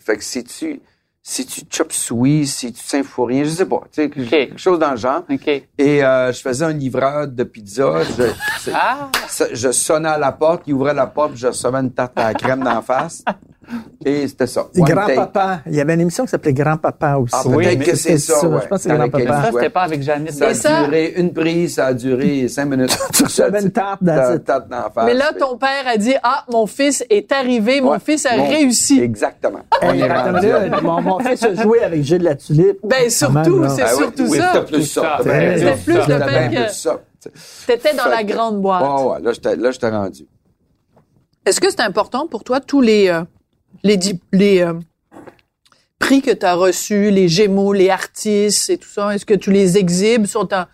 Fait que si tu si tu chop suey, si tu Symphorien, je sais pas, tu sais, quelque chose dans le genre. OK. Et euh, je faisais un livreur de pizza. Je, Ah, je sonnais à la porte, il ouvrait la porte, je recevais une tarte à la crème d'en face. Et c'était ça. Grand-papa. Il y avait une émission qui s'appelait Grand-papa aussi. Ah, Oui, peut-être que c'est ça. ça, ouais. je pense que c'est grand-papa. Ça, c'était pas avec Jeannette. Ça a ça- duré une prise, ça a duré cinq minutes. Tu recevais une tarte dans cette- tarte d'en face. Mais là, ton père a dit, ah, mon fils est arrivé, mon Ouais. fils a réussi. Exactement. On est rendu mon, mon fils a joué avec Gilles la Tulipe. Ben, Quand surtout, c'est Ah oui, surtout oui, ça. C'était plus ça. C'était plus le C'était fait que- plus ça. T'étais dans la grande boîte. Ouais, ouais, là, j'étais, là, j'étais rendu. Est-ce que c'est important pour toi, tous les, euh, les, euh, prix que tu as reçus, les Gémeaux, les artistes et tout ça? Est-ce que tu les exhibes sur ta,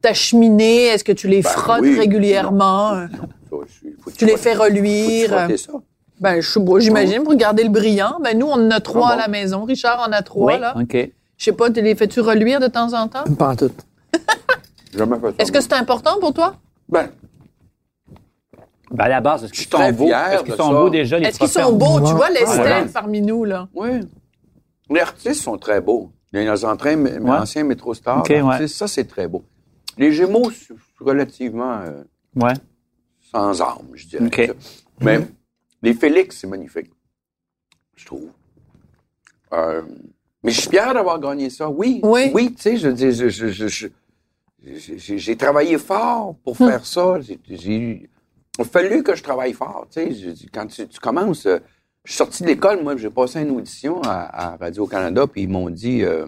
ta cheminée? Est-ce que tu les Ben frottes oui. régulièrement? Non, ça, je- faut que Tu les fais reluire? ça. Ben, j'imagine, pour garder le brillant. Ben, nous, on en a trois Ah à bon? la maison. Richard en a trois, Oui. là. OK. Je sais pas, tu les fais-tu reluire de temps en temps? Pas en tout. Jamais fait ça. Est-ce que c'est important pour toi? Ben, Ben, à la base, est-ce Je qu'ils sont beaux? Est-ce qu'ils sont beaux déjà, les Est-ce qu'ils sont beaux? Tu vois, les stèles ouais. parmi nous, là. oui. Les artistes sont très beaux. Les mais Ouais. anciens métro stars, Ok, ouais. ça, c'est très beau. Les Gémeaux, c'est relativement euh, Ouais. sans âme, je dirais. Ok. ça. Mais les Félix, c'est magnifique, je trouve. Euh, mais je suis fier d'avoir gagné ça. Oui, Oui. oui, tu sais, je dis, je, je, je, je- j'ai travaillé fort pour faire ça. J'ai- J'ai il a fallu que je travaille fort. Tu sais, Je- quand tu, tu commences, euh, je suis sorti de l'école, moi, j'ai passé une audition à, à Radio-Canada, puis ils m'ont dit, euh,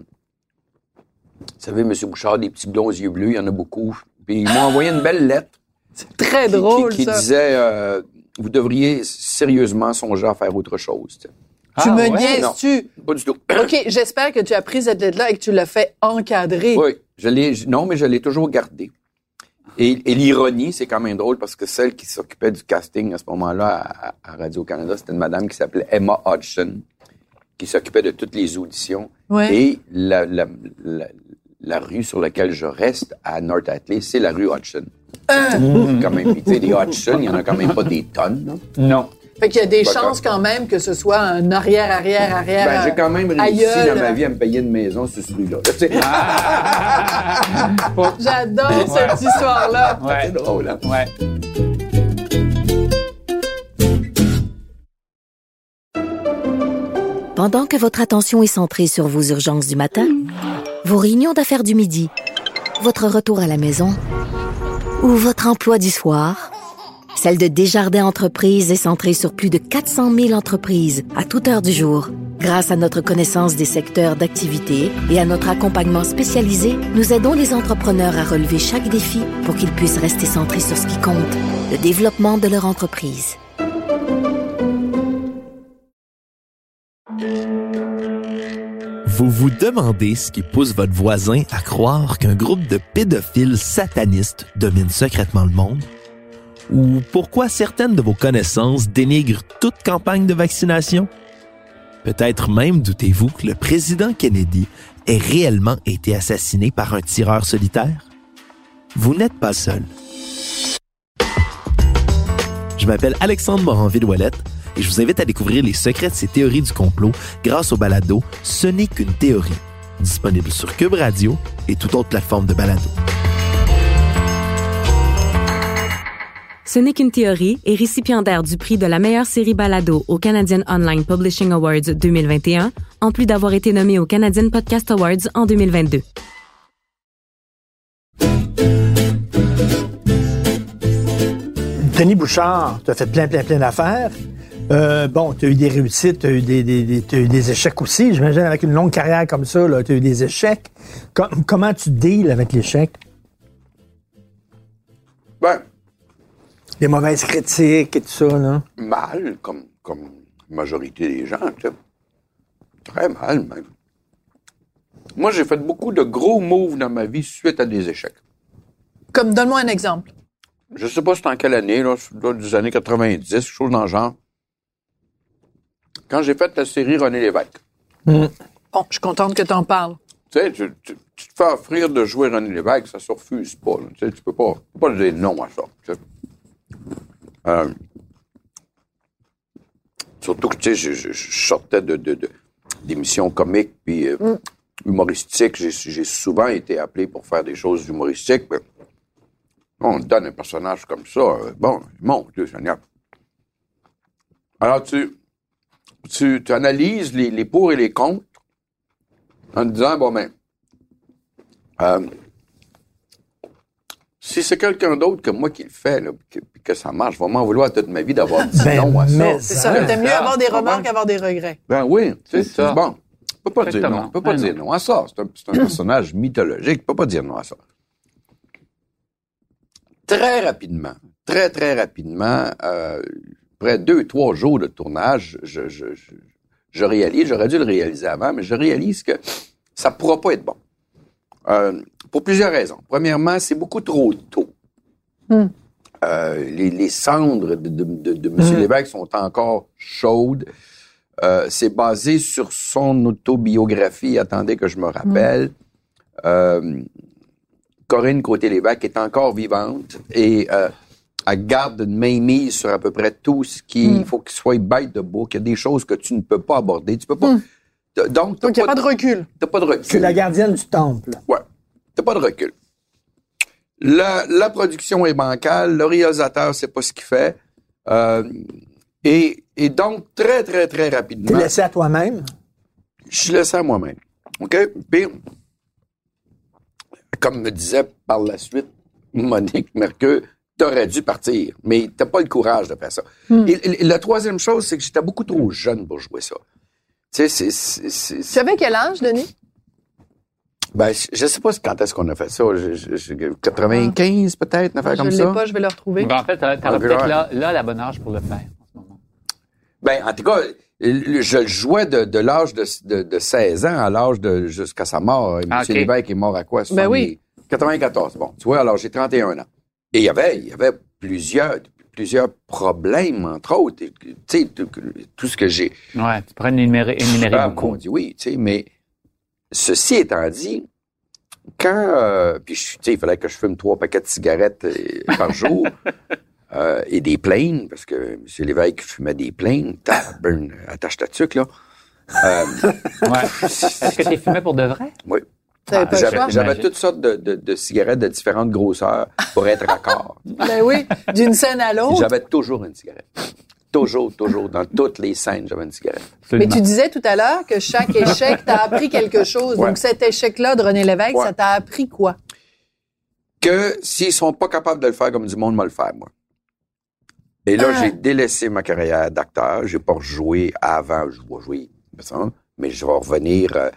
vous savez, M. Bouchard, des petits blonds aux yeux bleus, il y en a beaucoup. Puis ils m'ont envoyé une belle lettre Très qui, drôle, qui- qui ça. disait, euh, vous devriez sérieusement songer à faire autre chose. tu sais. Tu Ah, me ouais? niaises-tu? Pas du tout. OK, j'espère que tu as pris cette lettre-là et que tu l'as fait encadrer. Oui, je l'ai, non, mais je l'ai toujours gardé. Et, et l'ironie, c'est quand même drôle parce que celle qui s'occupait du casting à ce moment-là à, à Radio-Canada, c'était une madame qui s'appelait Emma Hodgson, qui s'occupait de toutes les auditions. Ouais. Et la, la, la, la rue sur laquelle je reste à North Atlee, c'est la rue Hodgson. Quand même, puis tu sais, des Hodgson, il y en a quand même pas des tonnes. là. Non. Fait qu'il y a des chances quand même que ce soit un arrière, arrière, arrière. Ben, j'ai quand même réussi aïeul. dans ma vie à me payer une maison sur ce rue-là. Tu sais, J'adore cette histoire-là. Ouais. C'est drôle, hein? Ouais. Pendant que votre attention est centrée sur vos urgences du matin, vos réunions d'affaires du midi, votre retour à la maison ou votre emploi du soir, celle de Desjardins Entreprises est centrée sur plus de 400 000 entreprises à toute heure du jour. Grâce à notre connaissance des secteurs d'activité et à notre accompagnement spécialisé, nous aidons les entrepreneurs à relever chaque défi pour qu'ils puissent rester centrés sur ce qui compte, le développement de leur entreprise. Vous vous demandez ce qui pousse votre voisin à croire qu'un groupe de pédophiles satanistes domine secrètement le monde? Ou pourquoi certaines de vos connaissances dénigrent toute campagne de vaccination? Peut-être même doutez-vous que le président Kennedy ait réellement été assassiné par un tireur solitaire? Vous n'êtes pas seul. Je m'appelle Alexandre Moranville-Ouellette et je vous invite à découvrir les secrets de ces théories du complot grâce au balado Ce n'est qu'une théorie, disponible sur Cube Radio et toute autre plateforme de balado. Ce n'est qu'une théorie est récipiendaire du prix de la meilleure série balado au Canadian Online Publishing Awards 2021, en plus d'avoir été nommé au Canadian Podcast Awards en 2022. Denis Bouchard, tu as fait plein, plein, plein d'affaires. Euh, bon, tu as eu des réussites, tu as eu des, des- des- t'as eu des échecs aussi. J'imagine avec une longue carrière comme ça, tu as eu des échecs. Com- comment tu deals avec l'échec? Ben, Les mauvaises critiques et tout ça, là. mal, comme, comme la majorité des gens, tu sais. Très mal, même. Moi, j'ai fait beaucoup de gros moves dans ma vie suite à des échecs. Comme, donne-moi un exemple. Je sais pas c'est en quelle année, là, c'est dans des années 90, quelque chose dans le genre. Quand j'ai fait la série René Lévesque, Bon, je suis contente que tu en parles. tu sais, tu, tu- tu te fais offrir de jouer René Lévesque, ça se refuse pas. là. Tu sais, tu peux pas, peux pas dire non à ça. tu sais. Euh, surtout que, tu sais, je, je- je sortais de, de- de- d'émissions comiques puis euh, humoristiques. J'ai, j'ai souvent été appelé pour faire des choses humoristiques. mais on te donne un personnage comme ça. euh, bon, mon Dieu Seigneur. Alors, tu... tu, tu analyses les, les pour et les contre en te disant, bon, ben, euh, si c'est quelqu'un d'autre que moi qui le fait, là, que, puis que ça marche, je vais m'en vouloir toute ma vie d'avoir dit Ben, non à ça. mais- C'est ça. T'aimes mieux avoir des remords qu'avoir des regrets. Ben oui, tu sais, C'est ça. bon. Tu peux pas dire non. Tu peux pas Ben dire non. non à ça. C'est un, c'est un personnage mythologique. Tu peux pas dire non à ça. Très rapidement, très, très rapidement, euh, après deux, trois jours de tournage, je, je, je, je réalise, j'aurais dû le réaliser avant, mais je réalise que ça pourra pas être bon. Euh, pour plusieurs raisons. Premièrement, c'est beaucoup trop tôt. Hmm. Euh, les, les cendres de, de, de, de M. Lévesque sont encore chaudes. Euh, c'est basé sur son autobiographie. Attendez que je me rappelle. Euh, Corinne Côté-Lévesque est encore vivante et elle garde une mainmise sur à peu près tout ce qui il faut qu'il soit bête de bouc. Il y a des choses que tu ne peux pas aborder. Tu peux pas. Donc, il n'y a pas de recul. t'as pas de recul. C'est la gardienne du temple. Ouais. T'as pas de recul. La, la production est bancale, le réalisateur sait pas ce qu'il fait. Euh, et, et donc, très, très, très T'es rapidement, laissé à toi-même? je suis laissé à moi-même. OK? Puis, comme me disait par la suite Monique Mercure, t'aurais dû partir, mais t'as pas le courage de faire ça. Et, et la troisième chose, c'est que j'étais beaucoup trop jeune pour jouer ça. Tu sais, c'est- c'est... c'est- Tu avais quel âge, Denis? Ben, je, je sais pas quand est-ce qu'on a fait ça. Je- je- je- 95 peut-être, une affaire Je comme ne ça. l'ai pas, je vais le retrouver. Ben, en fait, t'aurais t'aurais Ah, peut-être là, là la bonne âge pour le faire en ce moment. Ben, en tout cas, je le jouais de, de l'âge de, de, de 16 ans à l'âge de jusqu'à sa mort. Et Ah, M. ok. Lévesque est mort à quoi? Ben oui. 94. Bon, tu vois, alors j'ai 31 ans. Et il y avait, il y avait plusieurs, plusieurs problèmes, entre autres. Tu sais, tout, tout ce que j'ai. Ouais, tu pourrais énumérer, énumérer Ah, beaucoup. mon Dieu, oui, tu sais, mais ceci étant dit, quand, euh, puis tu sais, il fallait que je fume trois paquets de cigarettes euh, par jour euh, et des plaines, parce que M. Lévesque fumait des plaines, tabarn, attache ta tuque, là. Euh, Ouais. Est-ce que tu fumé pour de vrai? oui. Le J'avais toutes sortes de, de- de cigarettes de différentes grosseurs pour être raccord. Ben oui, d'une scène à l'autre. J'avais toujours une cigarette. Toujours, toujours. Dans toutes les scènes, j'avais une cigarette. Mais tu disais tout à l'heure que chaque échec t'a appris quelque chose. Ouais. Donc, cet échec-là de René Lévesque, Ouais. ça t'a appris quoi? que s'ils sont pas capables de le faire comme du monde m'a le faire, moi. Et là, Ah. j'ai délaissé ma carrière d'acteur. J'ai pas rejoué avant. Je vais jouer, ça, mais je vais revenir euh,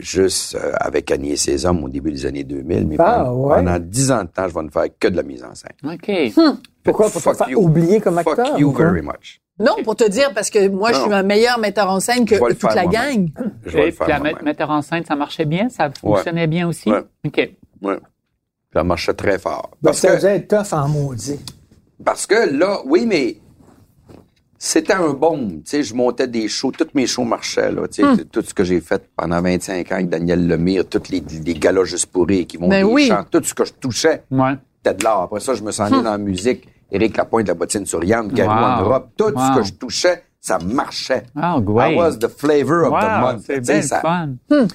juste euh, avec Annie et ses hommes au début des années 2000. Mais Ah, pendant, ouais. pendant 10 ans de temps, je vais ne faire que de la mise en scène. OK. Pourquoi? Pour te Fuck faire you. oublier comme Fuck acteur? you very much. Non, pour te dire, parce que moi, je suis un meilleur metteur en scène que toute faire la gang. Je vais Et le faire puis la metteur en scène, ça marchait bien? Ça fonctionnait bien aussi? Ouais. OK. Ouais. Ça marchait très fort. Ben, Parce ça que, être tough en maudit. parce que là, oui, mais c'était un bon. Tu sais, je montais des shows, tous mes shows marchaient, là. Tu sais, tout ce que j'ai fait pendant 25 ans avec Daniel Lemire, tous les, les galas juste pourris qui vont Ben des oui. chants, tout ce que je touchais, Ouais. c'était de l'art. Après ça, je me suis allé dans la musique. Éric Lapointe, la bottine souriante, Garou Wow. en Europe, tout ce que je touchais, ça marchait. Oh, great. I was the flavor of the month. c'est Tu sais, bien ça- fun.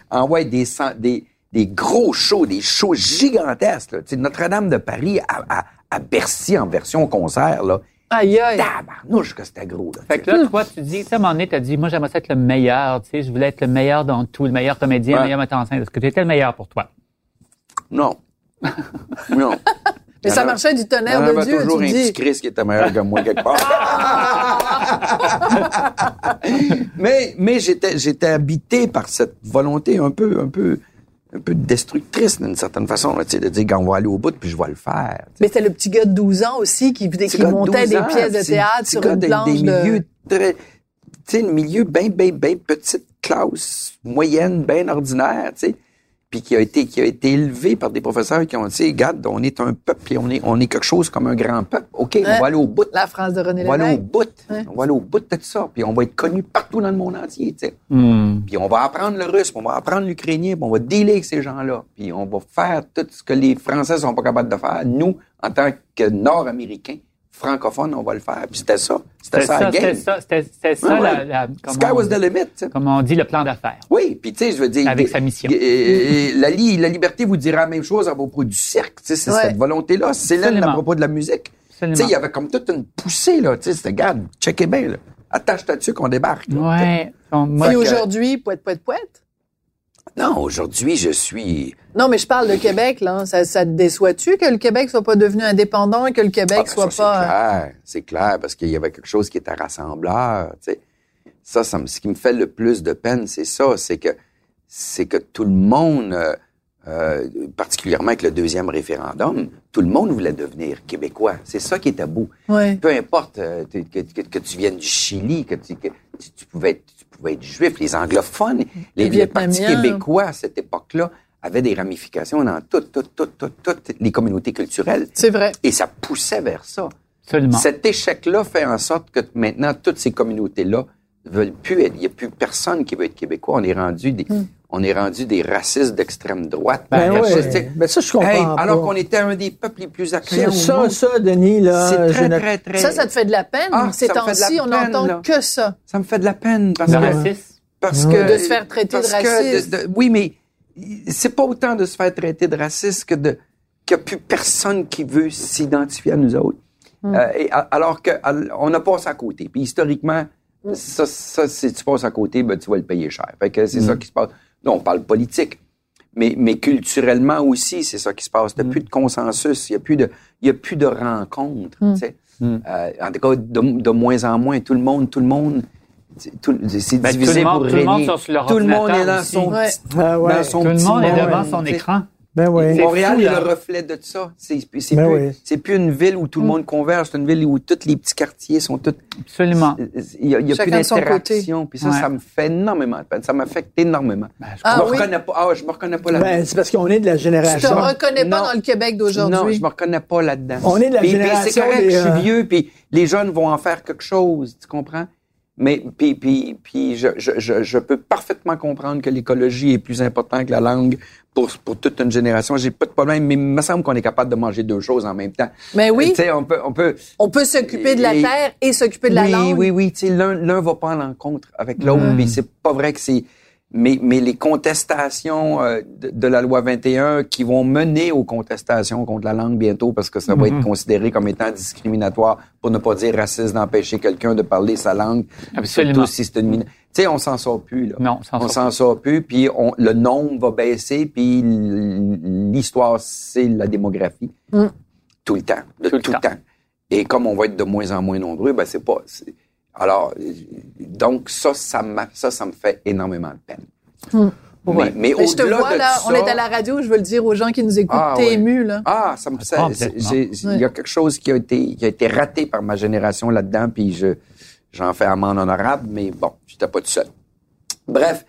envoie des, cent- des, des gros shows, des shows gigantesques. là. Tu sais, Notre-Dame de Paris à, à, à Bercy en version concert, là. Aïe, aïe. Tabarnouche que c'était gros, là. Fait que là, toi, tu dis, tu sais, à un moment donné, t'as dit, moi, j'aimerais être le meilleur, tu sais, je voulais être le meilleur dans tout, le meilleur comédien, Ouais. le meilleur metteur en scène. Est-ce que tu étais le meilleur pour toi? Non. non. Mais ça marchait du Il y tonnerre de avait Dieu, toujours tu un dis. petit Chris qui était meilleur que moi quelque part. mais mais j'étais j'étais habité par cette volonté un peu un peu un peu destructrice d'une certaine façon, là, tu sais, de dire qu'on va aller au bout puis je vais le faire. Mais c'était le petit gars de 12 ans aussi qui, montait 12 des ans, pièces de théâtre sur une de- planche des de... milieux très, tu sais, le milieu bien, bien, bien petite classe, moyenne, bien ordinaire, tu sais, puis qui a été, qui a été élevé par des professeurs qui ont dit, regarde, on est un peuple, et on est, on est quelque chose comme un grand peuple. OK, Ouais. on va aller au bout. La phrase de René On va aller au bout. Ouais. On va aller au bout de tout ça. Puis on va être connu partout dans le monde entier, tu sais. Puis on va apprendre le russe, puis on va apprendre l'ukrainien, puis on va dealer avec ces gens-là. Puis on va faire tout ce que les Français sont pas capables de faire. Nous, en tant que Nord-Américains, francophones, on va le faire. Puis c'était ça. C'était C'était ça, ça, la c'était game. ça, c'était c'était ça, Ouais, la, la- Sky was the limit, comme on dit, le plan d'affaires. Oui, puis tu sais, je veux dire... Avec sa mission. euh, la, li- la liberté vous dira la même chose à propos du cirque. C'est Ouais. cette volonté-là. C'est là à propos de la musique. Tu sais, il y avait comme toute une poussée, là. Tu sais, c'était, regarde, checkez bien, là. attache ta dessus qu'on débarque. là. Ouais. Donc, moi, Et aujourd'hui, poète, poète, poète. Non, aujourd'hui, je suis... Non, mais je parle de Québec, là. Ça, ça te déçoit-tu que le Québec soit pas devenu indépendant et que le Québec Ah, ben, soit ça, pas. C'est clair, c'est clair, parce qu'il y avait quelque chose qui était rassembleur. tu sais. Ça, ça ce qui me fait le plus de peine, c'est ça, c'est que c'est que tout le monde, euh, euh, particulièrement avec le deuxième référendum, tout le monde voulait devenir québécois. C'est ça qui était beau. Ouais. Peu importe euh, que, que- que tu viennes du Chili, que tu, que tu, tu pouvais être, tu pouvais être juif, les anglophones, les, les partis québécois à cette époque-là avaient des ramifications dans toutes, toutes, toutes, toutes, toutes les communautés culturelles. C'est vrai. Et ça poussait vers ça. absolument. Cet échec-là fait en sorte que maintenant, toutes ces communautés-là veulent plus être. Il n'y a plus personne qui veut être québécois. On est rendu des, Hmm. On est rendu des racistes d'extrême droite. Ben racistes- Ben ça, je comprends Hey, pas. alors qu'on était un des peuples les plus accueillants Ça, au ça, monde. ça, Denis, là. C'est très, ne- très, très... Ça, ça te fait de la peine. Ah, Ces ça me fait de la temps-ci, on peine, n'entend que ça. Ça me fait de la peine parce Le que... Parce Ouais. que De se faire traiter de raciste. de- de- oui, mais c'est pas autant de se faire traiter de raciste que de qu'il n'y a plus personne qui veut s'identifier à nous autres. Hmm. Euh, et a- alors que al- on a passé à côté. Puis historiquement, Hmm. ça, ça si tu passes à côté, ben, tu vas le payer cher. Fait que c'est Hmm. ça qui se passe. Là, on parle politique. Mais, mais culturellement aussi, c'est ça qui se passe. Il n'y a plus de consensus, il n'y a plus de, il y a plus de rencontres. Tu sais. Euh, en tout cas, de, de moins en moins, tout le monde, tout le monde, c'est tout- c'est Ben, tout divisé le monde- pour tout le monde régner. sur Tout le monde est dans son, petit- Ah ouais. dans son Tout le monde est devant son écran. Ben oui. Montréal fou, est là. le reflet de ça. C'est Ben plus, oui. c'est plus une ville où tout le monde converge. C'est une ville où tous les petits quartiers sont tous. Absolument. Il y a, il y a plus Chacun de son d'interaction. Puis ça, Ouais. ça me fait énormément de peine. Ça m'affecte énormément. Ben, je Ah je me oui? reconnais pas. Ah, je me reconnais pas là-dedans. Ben, c'est parce qu'on est de la Tu te génération. reconnais pas Non. dans le Québec non, d'aujourd'hui. je me reconnais pas là-dedans. On est de la génération c'est correct, des, je suis euh, vieux, puis les jeunes vont en faire quelque chose, tu comprends? Mais puis, puis, puis je, je, je, je peux parfaitement comprendre que l'écologie est plus importante que la langue pour, pour toute une génération. J'ai pas de problème, mais il me semble qu'on est capable de manger deux choses en même temps. Mais oui, on peut, on peut. on peut s'occuper de la terre et s'occuper de la oui, langue. oui, oui. Sais, l'un, l'un va pas en l'encontre avec l'autre, mais c'est pas vrai que c'est. Mais, mais les contestations euh, de, de la loi 21 qui vont mener aux contestations contre la langue bientôt parce que ça va être considéré comme étant discriminatoire, pour ne pas dire raciste, d'empêcher quelqu'un de parler sa langue. Absolument. Surtout si c'est une Tu sais, on s'en sort plus, là. Non, on s'en on sort s'en sort plus, puis on, le nombre va baisser, puis l'histoire, c'est la démographie. Mm. Tout le temps, de tout, Tout le le temps. Et comme on va être de moins en moins nombreux, ben c'est pas. Alors, donc ça, ça, ça, ça me fait énormément de peine. Mm. Mais, Ouais. mais Mais je te au-delà vois de là, on ça- est à la radio, je veux le dire aux gens qui nous écoutent, Ah, t'es ouais. ému là. Ah, ça me, ça- j'ai- il y a quelque chose qui a été, qui a été raté par ma génération là-dedans, puis je, j'en fais amende honorable, mais bon, j'étais pas tout seul. Bref,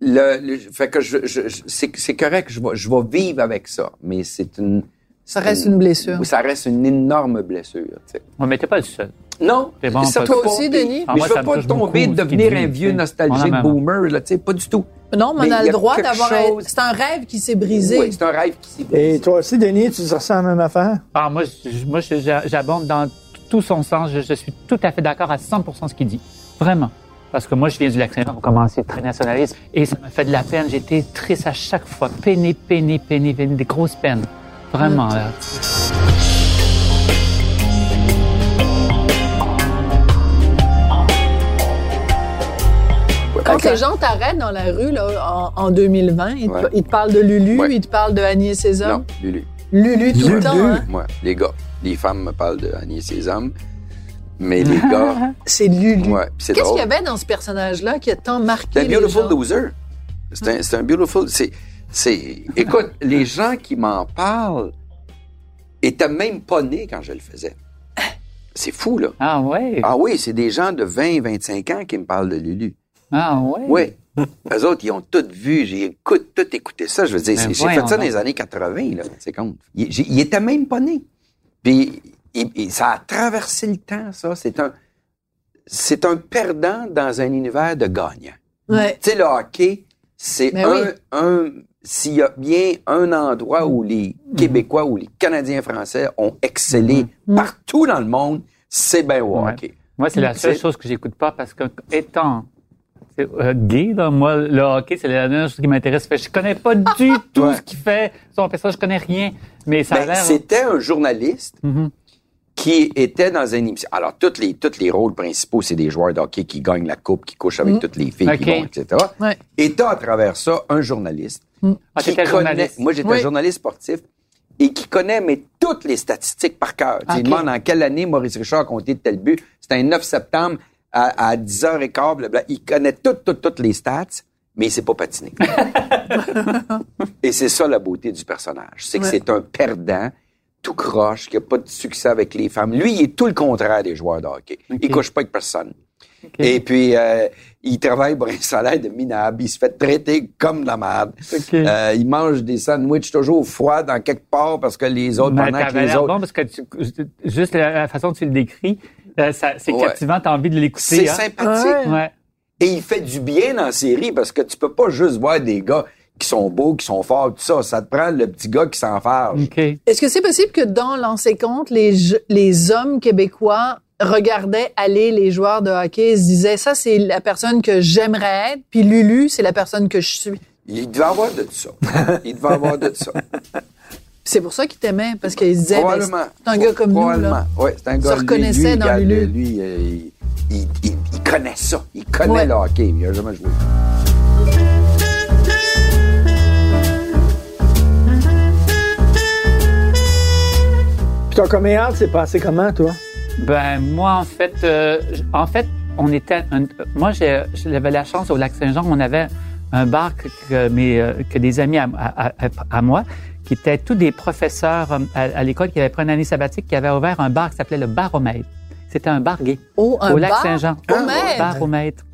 le, le- fait que je, je- je- c'est, c'est correct, je vais, je vais vivre avec ça, mais c'est une, Ça reste une blessure. ça reste une énorme blessure, tu sais. On mettait pas le seul. Non, C'est bon, toi aussi, pas. Denis? Mais moi, je ça veux pas tomber, ce devenir un vieux nostalgique boomer, là, tu sais, pas du tout. Non, mais Mais on a le droit d'avoir. chose- C'est un rêve qui s'est brisé. Oui, c'est un rêve qui s'est Et brisé. toi aussi, Denis, tu ressens la même affaire? Ah, moi, je- j'abonde dans tout son sens. Je, je suis tout à fait d'accord à 100% ce qu'il dit. Vraiment. Parce que moi, je viens du lac Saint-Jean. On commençait très nationaliste. Et ça m'a fait de la peine. J'étais triste à chaque fois. Peiné, peiné, peiné, peiné. Des grosses peines. Vraiment, là. Quand les gens t'arrêtent dans la rue là, en, en 2020, ils, te, Ouais. ils te parlent de Lulu, Ouais. ils te parlent de Annie et ses Non, hommes? Lulu. Lulu tout le temps. Hein? Moi, les gars. Les femmes me parlent de Annie et ses hommes. Mais les gars, C'est Lulu. ouais. Qu'est-ce qu'il y avait dans ce personnage-là qui a tant marqué C'est un beautiful gens? loser. C'est un, c'est un beautiful. C'est, c'est, écoute, les gens qui m'en parlent étaient même pas nés quand je le faisais. C'est fou, là. Ah, ouais? Ah oui, c'est des gens de 20, 25 ans qui me parlent de Lulu. Ah, ouais? Oui. Eux autres, ils ont tout vu. J'ai écoute, tout écouté ça. Je veux dire, Ben c'est- j'ai fait ça dans les années 80, là. C'est con. Il, j'ai- il était même pas né. Puis, il- il- ça a traversé le temps, ça. C'est un, c'est un perdant dans un univers de gagnants. Ouais. Tu sais, le hockey, c'est un, oui. un, s'il y a bien un endroit où les Québécois ou les Canadiens français ont excellé partout dans le monde, c'est bien au Ouais. hockey. Moi, c'est la seule chose que j'écoute pas parce que, étant euh, gay, là, moi, le hockey, c'est la dernière chose qui m'intéresse. Je connais pas du tout Ouais. ce qu'il fait. Son personnage, je connais rien. Mais ça a Ben, l'air. c'était un journaliste Mhm. Qui était dans une émission. Alors, tous les, tous les rôles principaux, c'est des joueurs de hockey qui gagnent la coupe, qui couchent avec toutes les filles, qui vont, etc. Ouais. Et t'as à travers ça un journaliste Ah, qui connaît, journaliste. moi j'étais Oui. journaliste sportif, et qui connaît mais toutes les statistiques par cœur. Tu sais, Il demande en quelle année Maurice Richard a compté de tel but. C'était un 9 septembre à, à 10h15, blablabla. Il connaît toutes, toutes, toutes les stats, mais il sait pas patiner. et c'est ça la beauté du personnage. C'est que Ouais. c'est un perdant, tout croche, qui a pas de succès avec les femmes. Lui, il est tout le contraire des joueurs de hockey. Il couche pas avec personne. Et puis, euh, il travaille pour un salaire de minable. Il se fait traiter comme de la merde. Euh, il mange des sandwichs toujours froids dans quelque part parce que les autres, Mais pendant que les autres... bon parce que tu- juste la, façon dont tu le décris, euh, c'est Ouais. captivant, t'as envie de l'écouter. C'est hein? sympathique. Ouais. Et il fait du bien dans la série parce que tu peux pas juste voir des gars qui sont beaux, qui sont forts, tout ça. Ça te prend le petit gars qui s'enfarge. OK. Est-ce que c'est possible que dans l'ancien compte, les, les hommes québécois regardaient aller les joueurs de hockey et se disaient ça c'est la personne que j'aimerais être, puis Lulu c'est la personne que je suis? Il devait avoir de ça. Il devait avoir de ça. C'est pour ça qu'ils t'aimaient parce qu'ils se disaient ben, c'est un gars comme nous là. Ouais, c'est un Se gars. lui- reconnaissait lui, dans Lulu. Lui, il, il- il- il connaît ça. Il connaît Ouais. le hockey. Il a jamais joué. Puis ton coming out s'est passé comment, toi? Ben moi en fait, euh, en fait, on était, un- moi j'avais la chance au lac Saint-Jean, on avait un bar que, que mes, euh, que des amis à, à- à- à moi, qui étaient tous des professeurs euh, à, à l'école qui avaient pris une année sabbatique, qui avaient ouvert un bar qui s'appelait le Baromètre. C'était un bar gay Oh, un au lac bar Saint-Jean. au. Baromètre.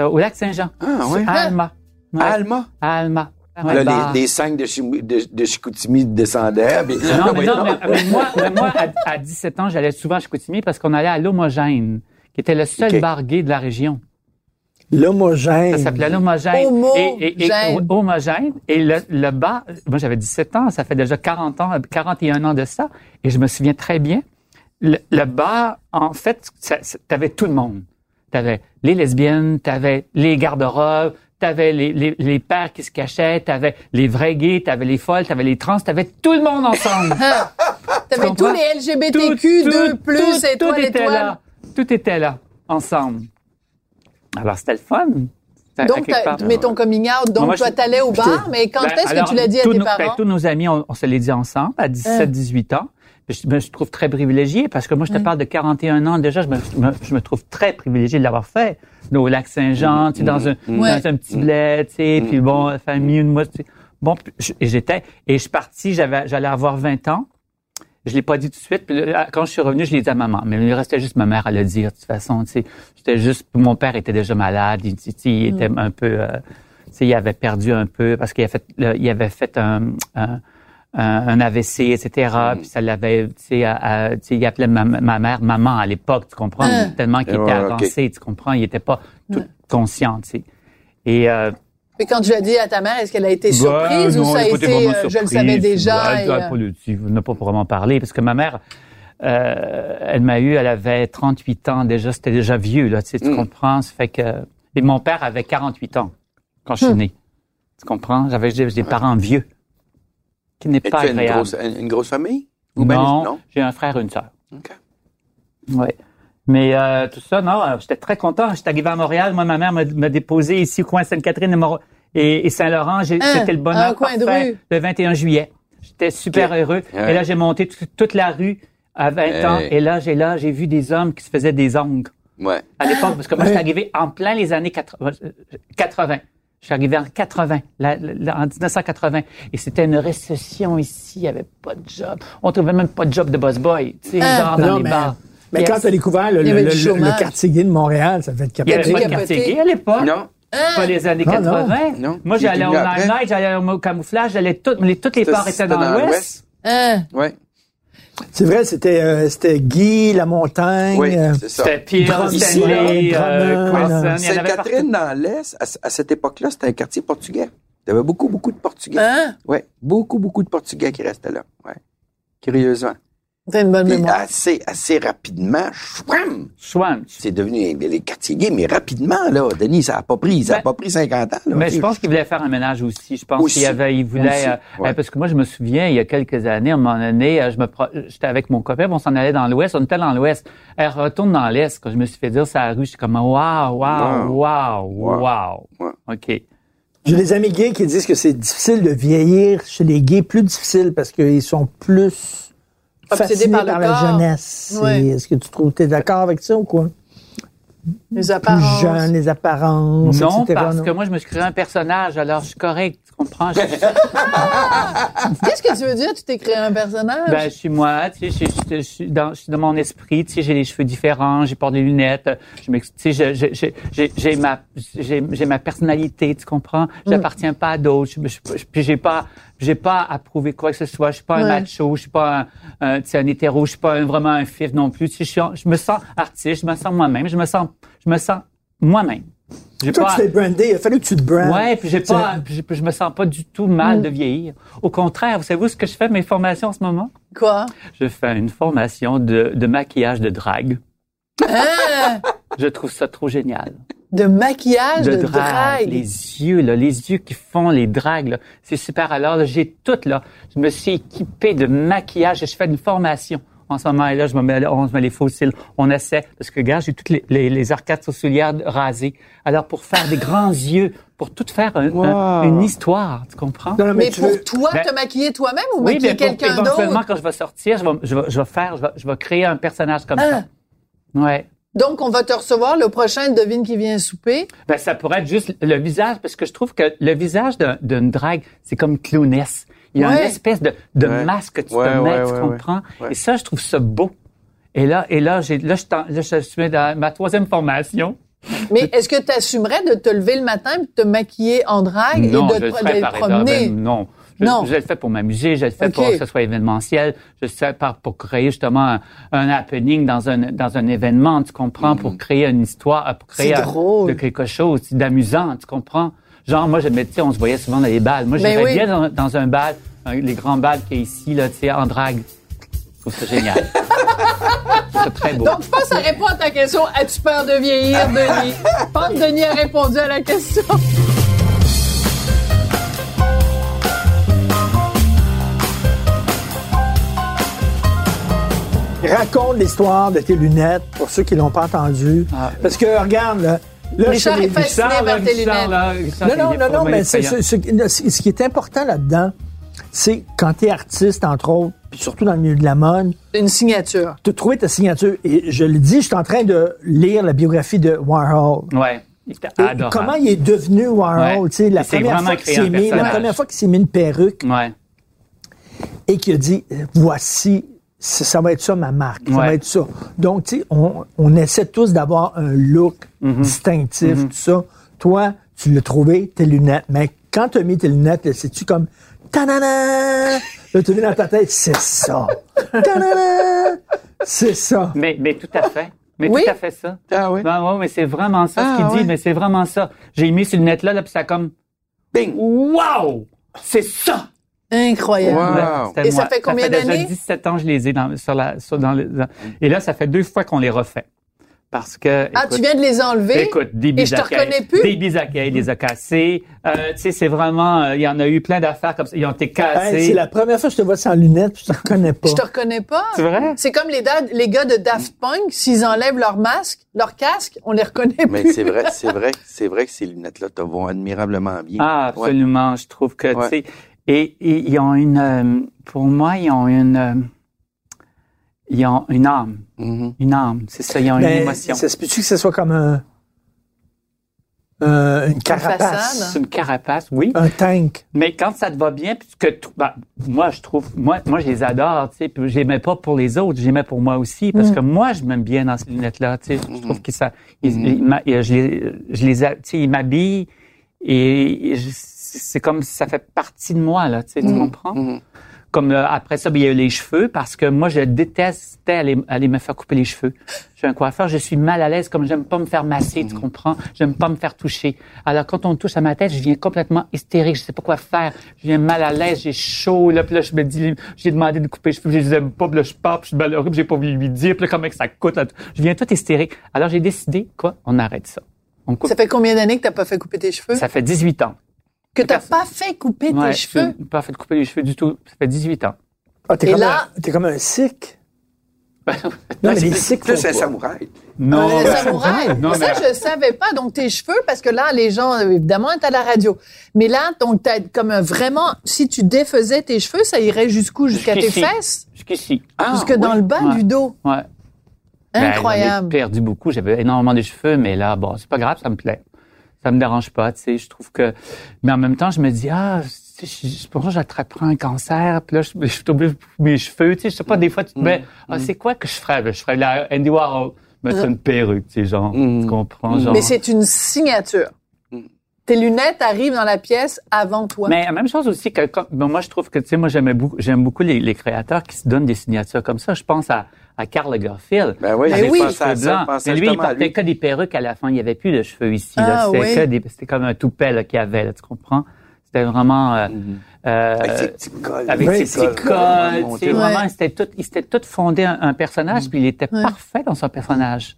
Euh, au lac Saint-Jean. Ah, ouais. À Alma. Ouais. Alma. Alma. Ouais, Là, les, les cinq de, Chim- de, de Chicoutimi descendaient. puis- Non, mais, non, mais, mais moi, mais moi, à, à 17 ans, j'allais souvent à Chicoutimi parce qu'on allait à l'Homogène, qui était le seul bar gay de la région. L'homogène. Ça s'appelait l'Homogène. Homogène. Et, et, et- homogène. Et le, le bar, moi j'avais 17 ans, ça fait déjà 40 ans, 41 ans de ça, et je me souviens très bien. Le, le bar, en fait, ça- ça- t'avais tout le monde. T'avais les lesbiennes, t'avais les garde-robes, t'avais les, les, les pères qui se cachaient, t'avais les vrais gays, t'avais les folles, t'avais les trans, t'avais tout le monde ensemble. T'avais tous les LGBTQ, Tout- 2 tout- plus, tout- tout était là. Tout était là, ensemble. Alors, c'était le fun. Donc, part. mais ton coming out, donc Moi, toi, t'allais au bar, mais quand Ben, est-ce que tu l'as dit à tes nos, ben, parents? tous nos amis, on, on se l'est dit ensemble à 17, 18 ans. Je me je trouve très privilégié parce que moi, je te parle de 41 ans déjà. Je me, je me, je me trouve très privilégié de l'avoir fait. Au lac Saint-Jean, tu sais, dans un, Ouais. dans un petit bled, tu sais, puis bon, la famille, moi, tu sais. Bon, j'étais, et je suis parti, j'avais, j'allais avoir 20 ans. Je l'ai pas dit tout de suite. Puis là, quand je suis revenu, je l'ai dit à maman. Mais il restait juste ma mère à le dire. De toute façon, tu sais, c'était juste. Mon père était déjà malade. Il, tu sais, il était un peu. euh, tu sais, il avait perdu un peu parce qu'il avait fait, le- il avait fait un, un, un- AVC, etc. Puis ça l'avait. Tu sais, il appelait ma, ma mère maman à l'époque. Tu comprends? Hein. Tellement qu'il était ouais, avancé. Tu comprends? Il était pas tout conscient. Tu sais. Et euh, Mais quand tu l'as dit à ta mère, est-ce qu'elle a été surprise ben, ou non, ça a été, euh, je le surprise. savais déjà? Elle, et, elle, euh, pas n'a vraiment parlé parce que ma mère, euh, elle m'a eu, elle avait 38 ans déjà, c'était déjà vieux là, tu, sais, tu Mm. comprends? Ça fait que et mon père avait 48 ans quand je suis né. Tu comprends? J'avais des parents vieux, qui n'est pas tu as une grosse, une, une grosse famille? Ou non, non? j'ai un frère et une sœur. OK. Oui. Mais euh, tout ça, non, euh, j'étais très content. J'étais arrivé à Montréal. Moi, ma mère m'a déposé ici au coin Sainte-Catherine et, et, et Saint-Laurent. Hein, C'était le bonheur un coin de rue. Le 21 juillet. J'étais super heureux. Ouais. Et là, j'ai monté tout- toute la rue à 20 ans. Et là, j'ai là, j'ai vu des hommes qui se faisaient des ongles Ouais. à l'époque. Parce que moi, j'étais arrivé en plein les années 80. euh, 80. Je suis arrivé en 80, la- la- en 1980. Et c'était une récession ici. Il n'y avait pas de job. On trouvait même pas de job de boss boy. Tu sais, genre dans Non, les mais, bars. mais Yes. quand tu as découvert le, le- le- quartier gay de Montréal, ça fait Il n'y avait capoter. pas de quartier gay à l'époque. Non? Pas les années Ah, 80. non. Moi, j'allais au. Limelight, j'allais au camouflage, j'allais tout, les, toutes les bars étaient dans, l'Ouest. Hein? Ouais. C'est vrai, c'était euh, c'était Guy, La Montagne. Oui, euh, c'est ça. C'était Pierre, Stanley, euh, avait Sainte-Catherine, dans l'Est, à, à cette époque-là, c'était un quartier portugais. Il y avait beaucoup, beaucoup de Portugais. Hein? Ouais, beaucoup, beaucoup de Portugais qui restaient là. Ouais. Curieusement. T'as une bonne Puis mémoire. assez, assez rapidement, chouam, c'est devenu les quartiers gays, mais rapidement, là, Denis, ça a pas pris, ça a Ben, pas pris 50 ans, là. Mais je pense qu'il voulait faire un ménage aussi. Je pense qu'il avait, il voulait, Aussi, euh, ouais. euh, parce que moi, je me souviens, il y a quelques années, à un moment donné, euh, je me, pro- j'étais avec mon copain, on s'en allait dans l'Ouest, on était dans l'Ouest. Elle retourne dans l'Est. Quand je me suis fait dire ça à la rue, je suis comme, waouh, waouh, waouh, waouh. OK. J'ai des amis gays qui disent que c'est difficile de vieillir chez les gays, plus difficile parce qu'ils sont plus Fascinés par par, le la corps. jeunesse. Ouais. Est-ce que tu trouves, t'es d'accord avec ça ou quoi? Les Plus apparences. jeune, les apparences, Non, etc. parce non? que moi, je me suis créé un personnage, alors je suis correct, tu comprends? Je, Qu'est-ce que tu veux dire? Tu t'es créé un personnage? ben, je suis moi, tu sais, je, je- je suis dans, je suis dans mon esprit, tu sais, j'ai les cheveux différents, j'ai porté des lunettes, je tu sais, j'ai, ma, j'ai, ma personnalité, tu comprends? Je n'appartiens pas à d'autres, je, j'ai pas, j'ai pas à prouver quoi que ce soit, je suis pas un macho, je suis pas un, un, un hétéro, je suis pas un- vraiment un fif non plus, je, suis je me sens artiste, je me sens moi-même, je me sens, je me sens moi-même. Toi, pas- tu t'es brandé. Il a fallu que tu te brandes. Ouais, puis j'ai pas, j'ai- je me sens pas du tout mal de vieillir. Au contraire, vous savez ce que je fais mes formations en ce moment? Quoi? Je fais une formation de, de maquillage de drague. Hein? Je trouve ça trop génial. De maquillage, de, de drague. Les yeux, là, les yeux qui font les dragues, là. C'est super. Alors, là, j'ai tout, là. Je me suis équipé de maquillage et je fais une formation. En ce moment, et là, je me mets, on se met les faux cils. On essaie. Parce que, regarde, j'ai toutes les, les, les arcades sourcilières rasées. Alors, pour faire des grands yeux, pour tout faire un- un- une histoire, tu comprends? Non, mais, Mais tu pour veux- toi, Ben- te maquiller toi-même ou Oui, maquiller quelqu'un éventuellement, d'autre? quand je vais sortir, je vais, je vais, je vais faire, je vais, je vais créer un personnage comme Ah. ça. Ouais. Donc, on va te recevoir le prochain devine qui vient souper. Ben, ça pourrait être juste le visage, parce que je trouve que le visage d'un- d'une drague, c'est comme clowness. Il y a Ouais. une espèce de, de Ouais. masque que tu Ouais, mettre, ouais, tu comprends? ouais. Et ça, je trouve ça beau. Et là, et là, j'ai, là, je, t'en- là, je suis dans ma troisième formation. Mais est-ce que tu assumerais de te lever le matin et de te maquiller en drague non, et de te, te promener? Non. Je, Non. je le fais pour m'amuser, je le fais pour que ce soit événementiel, je le fais pour créer justement un, un happening dans un, dans un événement, tu comprends, pour créer une histoire, pour créer C'est un- de quelque chose d'amusant, tu comprends? Genre, moi, je me on se voyait souvent dans les balles. Moi, Ben j'irais oui. bien dans, dans un bal, les grands balles qu'il y a ici, là, tu sais, en drague. Je trouve ça génial. ça très beau. Donc, je pense que ça répond à ta question. As-tu peur de vieillir, Denis? Je pense que Denis a répondu à la question. Raconte l'histoire de tes lunettes pour ceux qui l'ont pas entendu. Ah. Parce que, regarde, là, là Richard est fasciné Richard, par là, tes Richard, lunettes. là, Richard, Non, non, non, non, mais ce, ce qui est important là-dedans, c'est quand tu es artiste, entre autres, puis surtout dans le milieu de la mode, Une signature. de trouver ta signature. Et je le dis, je suis en train de lire la biographie de Warhol. Ouais. Il était Et adorable. comment il est devenu Warhol, Ouais. tu sais, la première fois qu'il s'est mis, la première fois qu'il s'est mis une perruque Ouais. et qu'il a dit, voici, ça, ça va être ça ma marque, ça va être ça. Donc, tu sais, on, on essaie tous d'avoir un look Mm-hmm. distinctif, tout ça. Toi, tu l'as trouvé, tes lunettes, mais quand tu as mis tes lunettes, là, c'est-tu comme, ta-da-da! Là, tu as mis dans ta tête, c'est ça. Ta-da-da! C'est ça. Mais, mais tout à fait. Mais Oui. tout à fait ça. Ah oui? Ben ouais, mais c'est vraiment ça Ah, ce qu'il ouais. dit, mais c'est vraiment ça. J'ai mis ces lunettes-là, là, puis ça a comme, Bing! wow! C'est ça! Incroyable. Wow. Ouais, c'était Et ça fait combien déjà d'années? 17 ans, je les ai dans, sur la, sur, dans le- dans- et là, ça fait deux fois qu'on les refait. Parce que, Ah, écoute, tu viens de les enlever? Écoute, des Et je te reconnais plus? Des bisaquets, il les a cassés. Euh, tu sais, c'est vraiment, euh, il y en a eu plein d'affaires comme ça. Ils ont été Hey, cassés. c'est la première fois que je te vois sans lunettes, puis je te reconnais pas. Je te reconnais pas. C'est vrai? C'est comme les, gars de Daft Punk, s'ils enlèvent leur masque, leur casque, on les reconnaît Mais plus. c'est vrai, c'est vrai, c'est vrai que ces lunettes-là te vont admirablement bien. Ah, Ouais. absolument. Je trouve que, Ouais. tu sais, et, et ils ont une, euh, pour moi, ils ont une, euh, ils ont une âme. Mhm. Une âme. C'est ça, ils ont une émotion. ça se peut-tu que ce soit comme un, euh, une carapace? C'est une carapace, oui. un tank? Mais quand ça te va bien, puis que t- ben, moi je trouve, moi, moi je les adore, tu sais, puis mets pas pour les autres, mets pour moi aussi, parce que moi je m'aime bien dans ces lunettes-là, tu sais, je trouve que ça, ils- ils je les, je les, tu sais, ils m'habillent et je- c'est comme si ça fait partie de moi là, tu sais, tu comprends? Mhm. comme euh, après ça, ben, il y a eu les cheveux parce que moi, je détestais aller, aller me faire couper les cheveux. Je suis un coiffeur, je suis mal à l'aise, comme j'aime pas me faire masser, tu comprends? J'aime pas me faire toucher. Alors, quand on touche à ma tête, je viens complètement hystérique, je sais pas quoi faire. Je viens mal à l'aise, j'ai chaud, là, puis là, je me dis, j'ai demandé de couper les cheveux, je les aime pas, puis là, je pars, puis je suis malheureux, j'ai pas voulu lui dire, puis là, comment que ça coûte, là, je viens tout hystérique. Alors, j'ai décidé, quoi, on arrête ça. On coupe. Ça fait combien d'années que t'as pas fait couper tes cheveux? Ça fait 18 ans. Que t'as pas fait couper Ouais, tes cheveux? je n'ai pas fait couper les cheveux du tout. Ça fait 18 ans. Ah, t'es Et comme, là- un- t'es comme un sikh. non, mais les sikhs Plus un samouraï. non, ben, samouraï. non, ça, mais- je savais pas. Donc, tes cheveux, parce que là, les gens, évidemment, à la radio. Mais là, donc, t'as comme un vraiment, si tu défaisais tes cheveux, ça irait jusqu'où? Jusqu'à tes fesses? Jusqu'ici. Ah, Jusque dans le bas Ouais. du dos. Ouais. Ben, Incroyable. J'ai perdu beaucoup. J'avais énormément de cheveux, mais là, bon, c'est pas grave, ça me plaît. Ça me dérange pas, tu sais. Je trouve que, mais en même temps, je me dis, ah, tu sais, je je pense que j'attraperai un cancer, puis là, je, je suis obligé de couper mes cheveux, tu sais. Je sais pas, des fois, tu te mets, ah, c'est quoi que je ferais? Je ferais la Andy Warhol, mettre une perruque, tu sais, genre, Mm. tu comprends, genre. Mais c'est une signature. Mm. Tes lunettes arrivent dans la pièce avant toi. Mais la même chose aussi que comme- ben, moi je trouve que tu sais moi j'aimais beaucoup j'aime beaucoup les, les créateurs qui se donnent des signatures comme ça. Je pense à à Karl Lagerfeld. Ben oui, j'ai oui. pensé à ça. Mais lui, il portait lui. que des perruques à la fin. Il n'y avait plus de cheveux ici. Ah, C'était oui. c'était comme un toupet qu'il avait, là, tu comprends? C'était vraiment... euh, euh, Avec ses petits cols. avec ses petits cols. il s'était tout, il s'était tout fondé un, un personnage, puis il était parfait dans son personnage.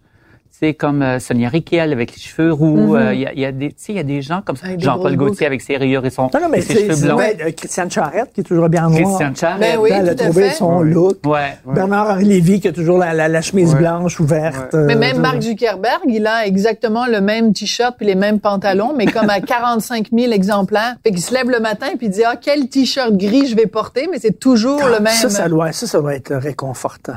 C'est comme euh, Sonia Riquel avec les cheveux roux. euh, Il y, a, il y a des, tu sais, il y a des gens comme ça. Mhm. Jean-Paul Gaultier avec ses rayures et son Non, non, mais et ses cheveux blonds. ouais, euh, Christiane Charette qui est toujours bien en noir. Christian Charest. Ben oui. Elle a trouvé fait. son look. Ouais. Bernard-Henri Lévy qui a toujours la, la, la chemise Ouais. blanche ouverte. Mais euh, même je- Mark Zuckerberg, il a exactement le même t-shirt puis les mêmes pantalons, mais comme à 45 000 exemplaires. Fait qu'il se lève le matin puis il dit, ah, quel t-shirt gris je vais porter, mais c'est toujours le même. Ça, ça doit, ça, ça doit être réconfortant.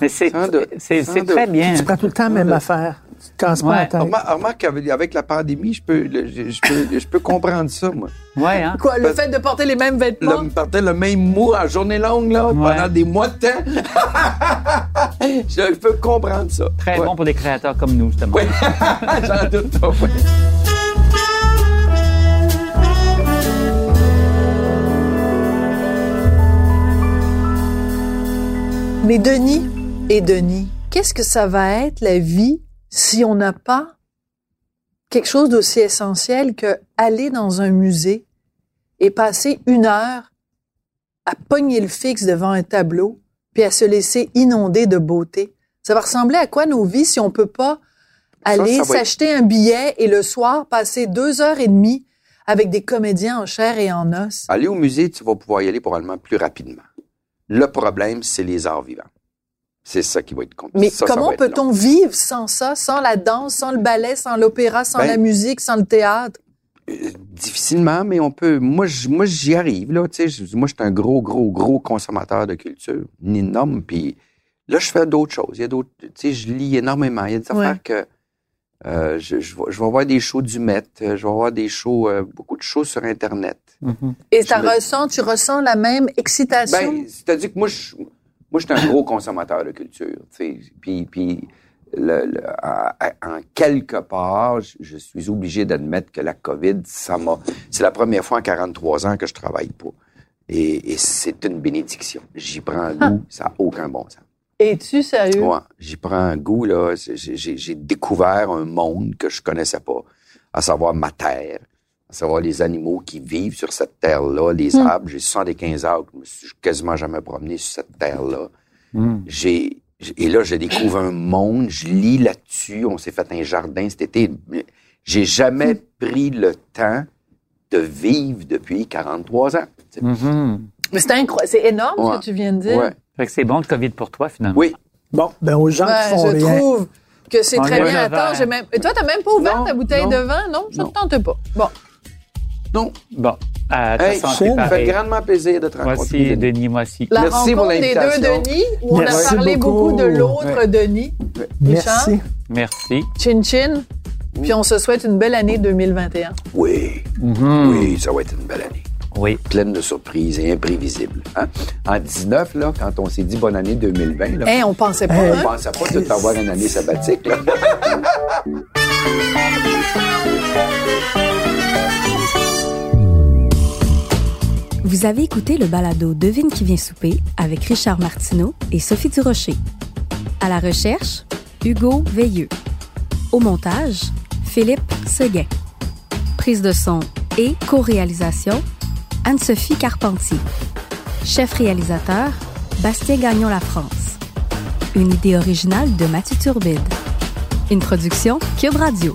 Mais c'est très bien. Tu prends tout le temps la même affaire. Tu te casses pas Ouais. la tête. Remarque, avec la pandémie, je peux, le- je, je peux, je peux comprendre ça, moi. Ouais, hein. Quoi, le fait de porter les mêmes vêtements? Le, porter le même mot en journée longue, là, Ouais. pendant des mois de temps. je peux comprendre ça. Très Ouais. bon pour des créateurs comme nous, justement. Ouais. J'en doute pas. Mais Denis et Denis, qu'est-ce que ça va être la vie si on n'a pas quelque chose d'aussi essentiel que aller dans un musée et passer une heure à pogner le fixe devant un tableau puis à se laisser inonder de beauté? Ça va ressembler à quoi nos vies si on peut pas aller être- s'acheter un billet et le soir passer deux heures et demie avec des comédiens en chair et en os? Aller au musée, tu vas pouvoir y aller probablement plus rapidement. Le problème, c'est les arts vivants. C'est ça qui va être compliqué. Mais Ça, comment peut-on vivre sans ça, sans la danse, sans le ballet, sans l'opéra, sans Ben- la musique, sans le théâtre? Euh, difficilement, mais on peut. Moi, moi, j'y arrive là. Tu sais, je- moi, je suis un gros, gros, gros consommateur de culture, un énorme. Puis là, je fais d'autres choses. Il y a d'autres. Tu sais, je lis énormément. Il y a des Ouais. affaires que euh, je, je, vais, je vais voir des shows du Met. euh, Je vais voir des shows, euh, beaucoup de shows sur Internet. Mhm. Et tu me- ressens, tu ressens la même excitation? Ben, c'est-à-dire que moi, je, moi, je suis un gros consommateur de culture. Puis, puis le, le- en quelque part, je, je suis obligé d'admettre que la COVID, ça m'a. C'est la première fois en 43 ans que je travaille pas. Et, et c'est une bénédiction. J'y prends un goût, ça n'a aucun bon sens. Es-tu sérieux? Ouais, j'y prends un goût, là. J'ai, découvert un monde que je connaissais pas, à savoir ma terre, à savoir les animaux qui vivent sur cette terre-là, les arbres. J'ai 75 arbres, je me suis quasiment jamais promené sur cette terre-là. Mm. J'ai, j'ai- et là, je découvre un monde, je lis là-dessus. On s'est fait un jardin cet été. J'ai jamais pris le temps de vivre depuis 43 ans. Mais c'est incroyable, c'est énorme ce que tu viens de dire. Ouais. Fait que c'est bon le COVID pour toi, finalement. Oui. Bon, ben aux gens Ouais, qui font je rien. trouve que c'est très bien. Attends, j'ai même. Et toi, t'as même pas ouvert Non, ta bouteille non. de vin, non? Ça te tente pas. Bon. Non. Bon, à ta Hey, ça me fait grandement plaisir de te rencontrer. Moi aussi, Denis. Moi aussi. La Merci pour rencontre des deux l'invitation. Denis, où on a Merci parlé beaucoup. beaucoup de l'autre Ouais. Denis. Richard? Merci. Merci. Chin Chin. Puis on se souhaite une belle année 2021. Oui. Mhm. Oui, ça va être une belle année. Oui. Pleine de surprises et imprévisibles. Hein? En 19, là, quand on s'est dit bonne année 2020, là, Hein, on pensait pas, Hey. on hein? pensait pas tout avoir une année sabbatique. Là. Vous avez écouté le balado Devine qui vient souper avec Richard Martineau et Sophie Durocher. À la recherche, Hugo Veilleux. Au montage, Philippe Seguin. Prise de son et co-réalisation, Anne-Sophie Carpentier. Chef réalisateur, Bastien Gagnon La France. Une idée originale de Mathieu Turbide. Une production Cube Radio.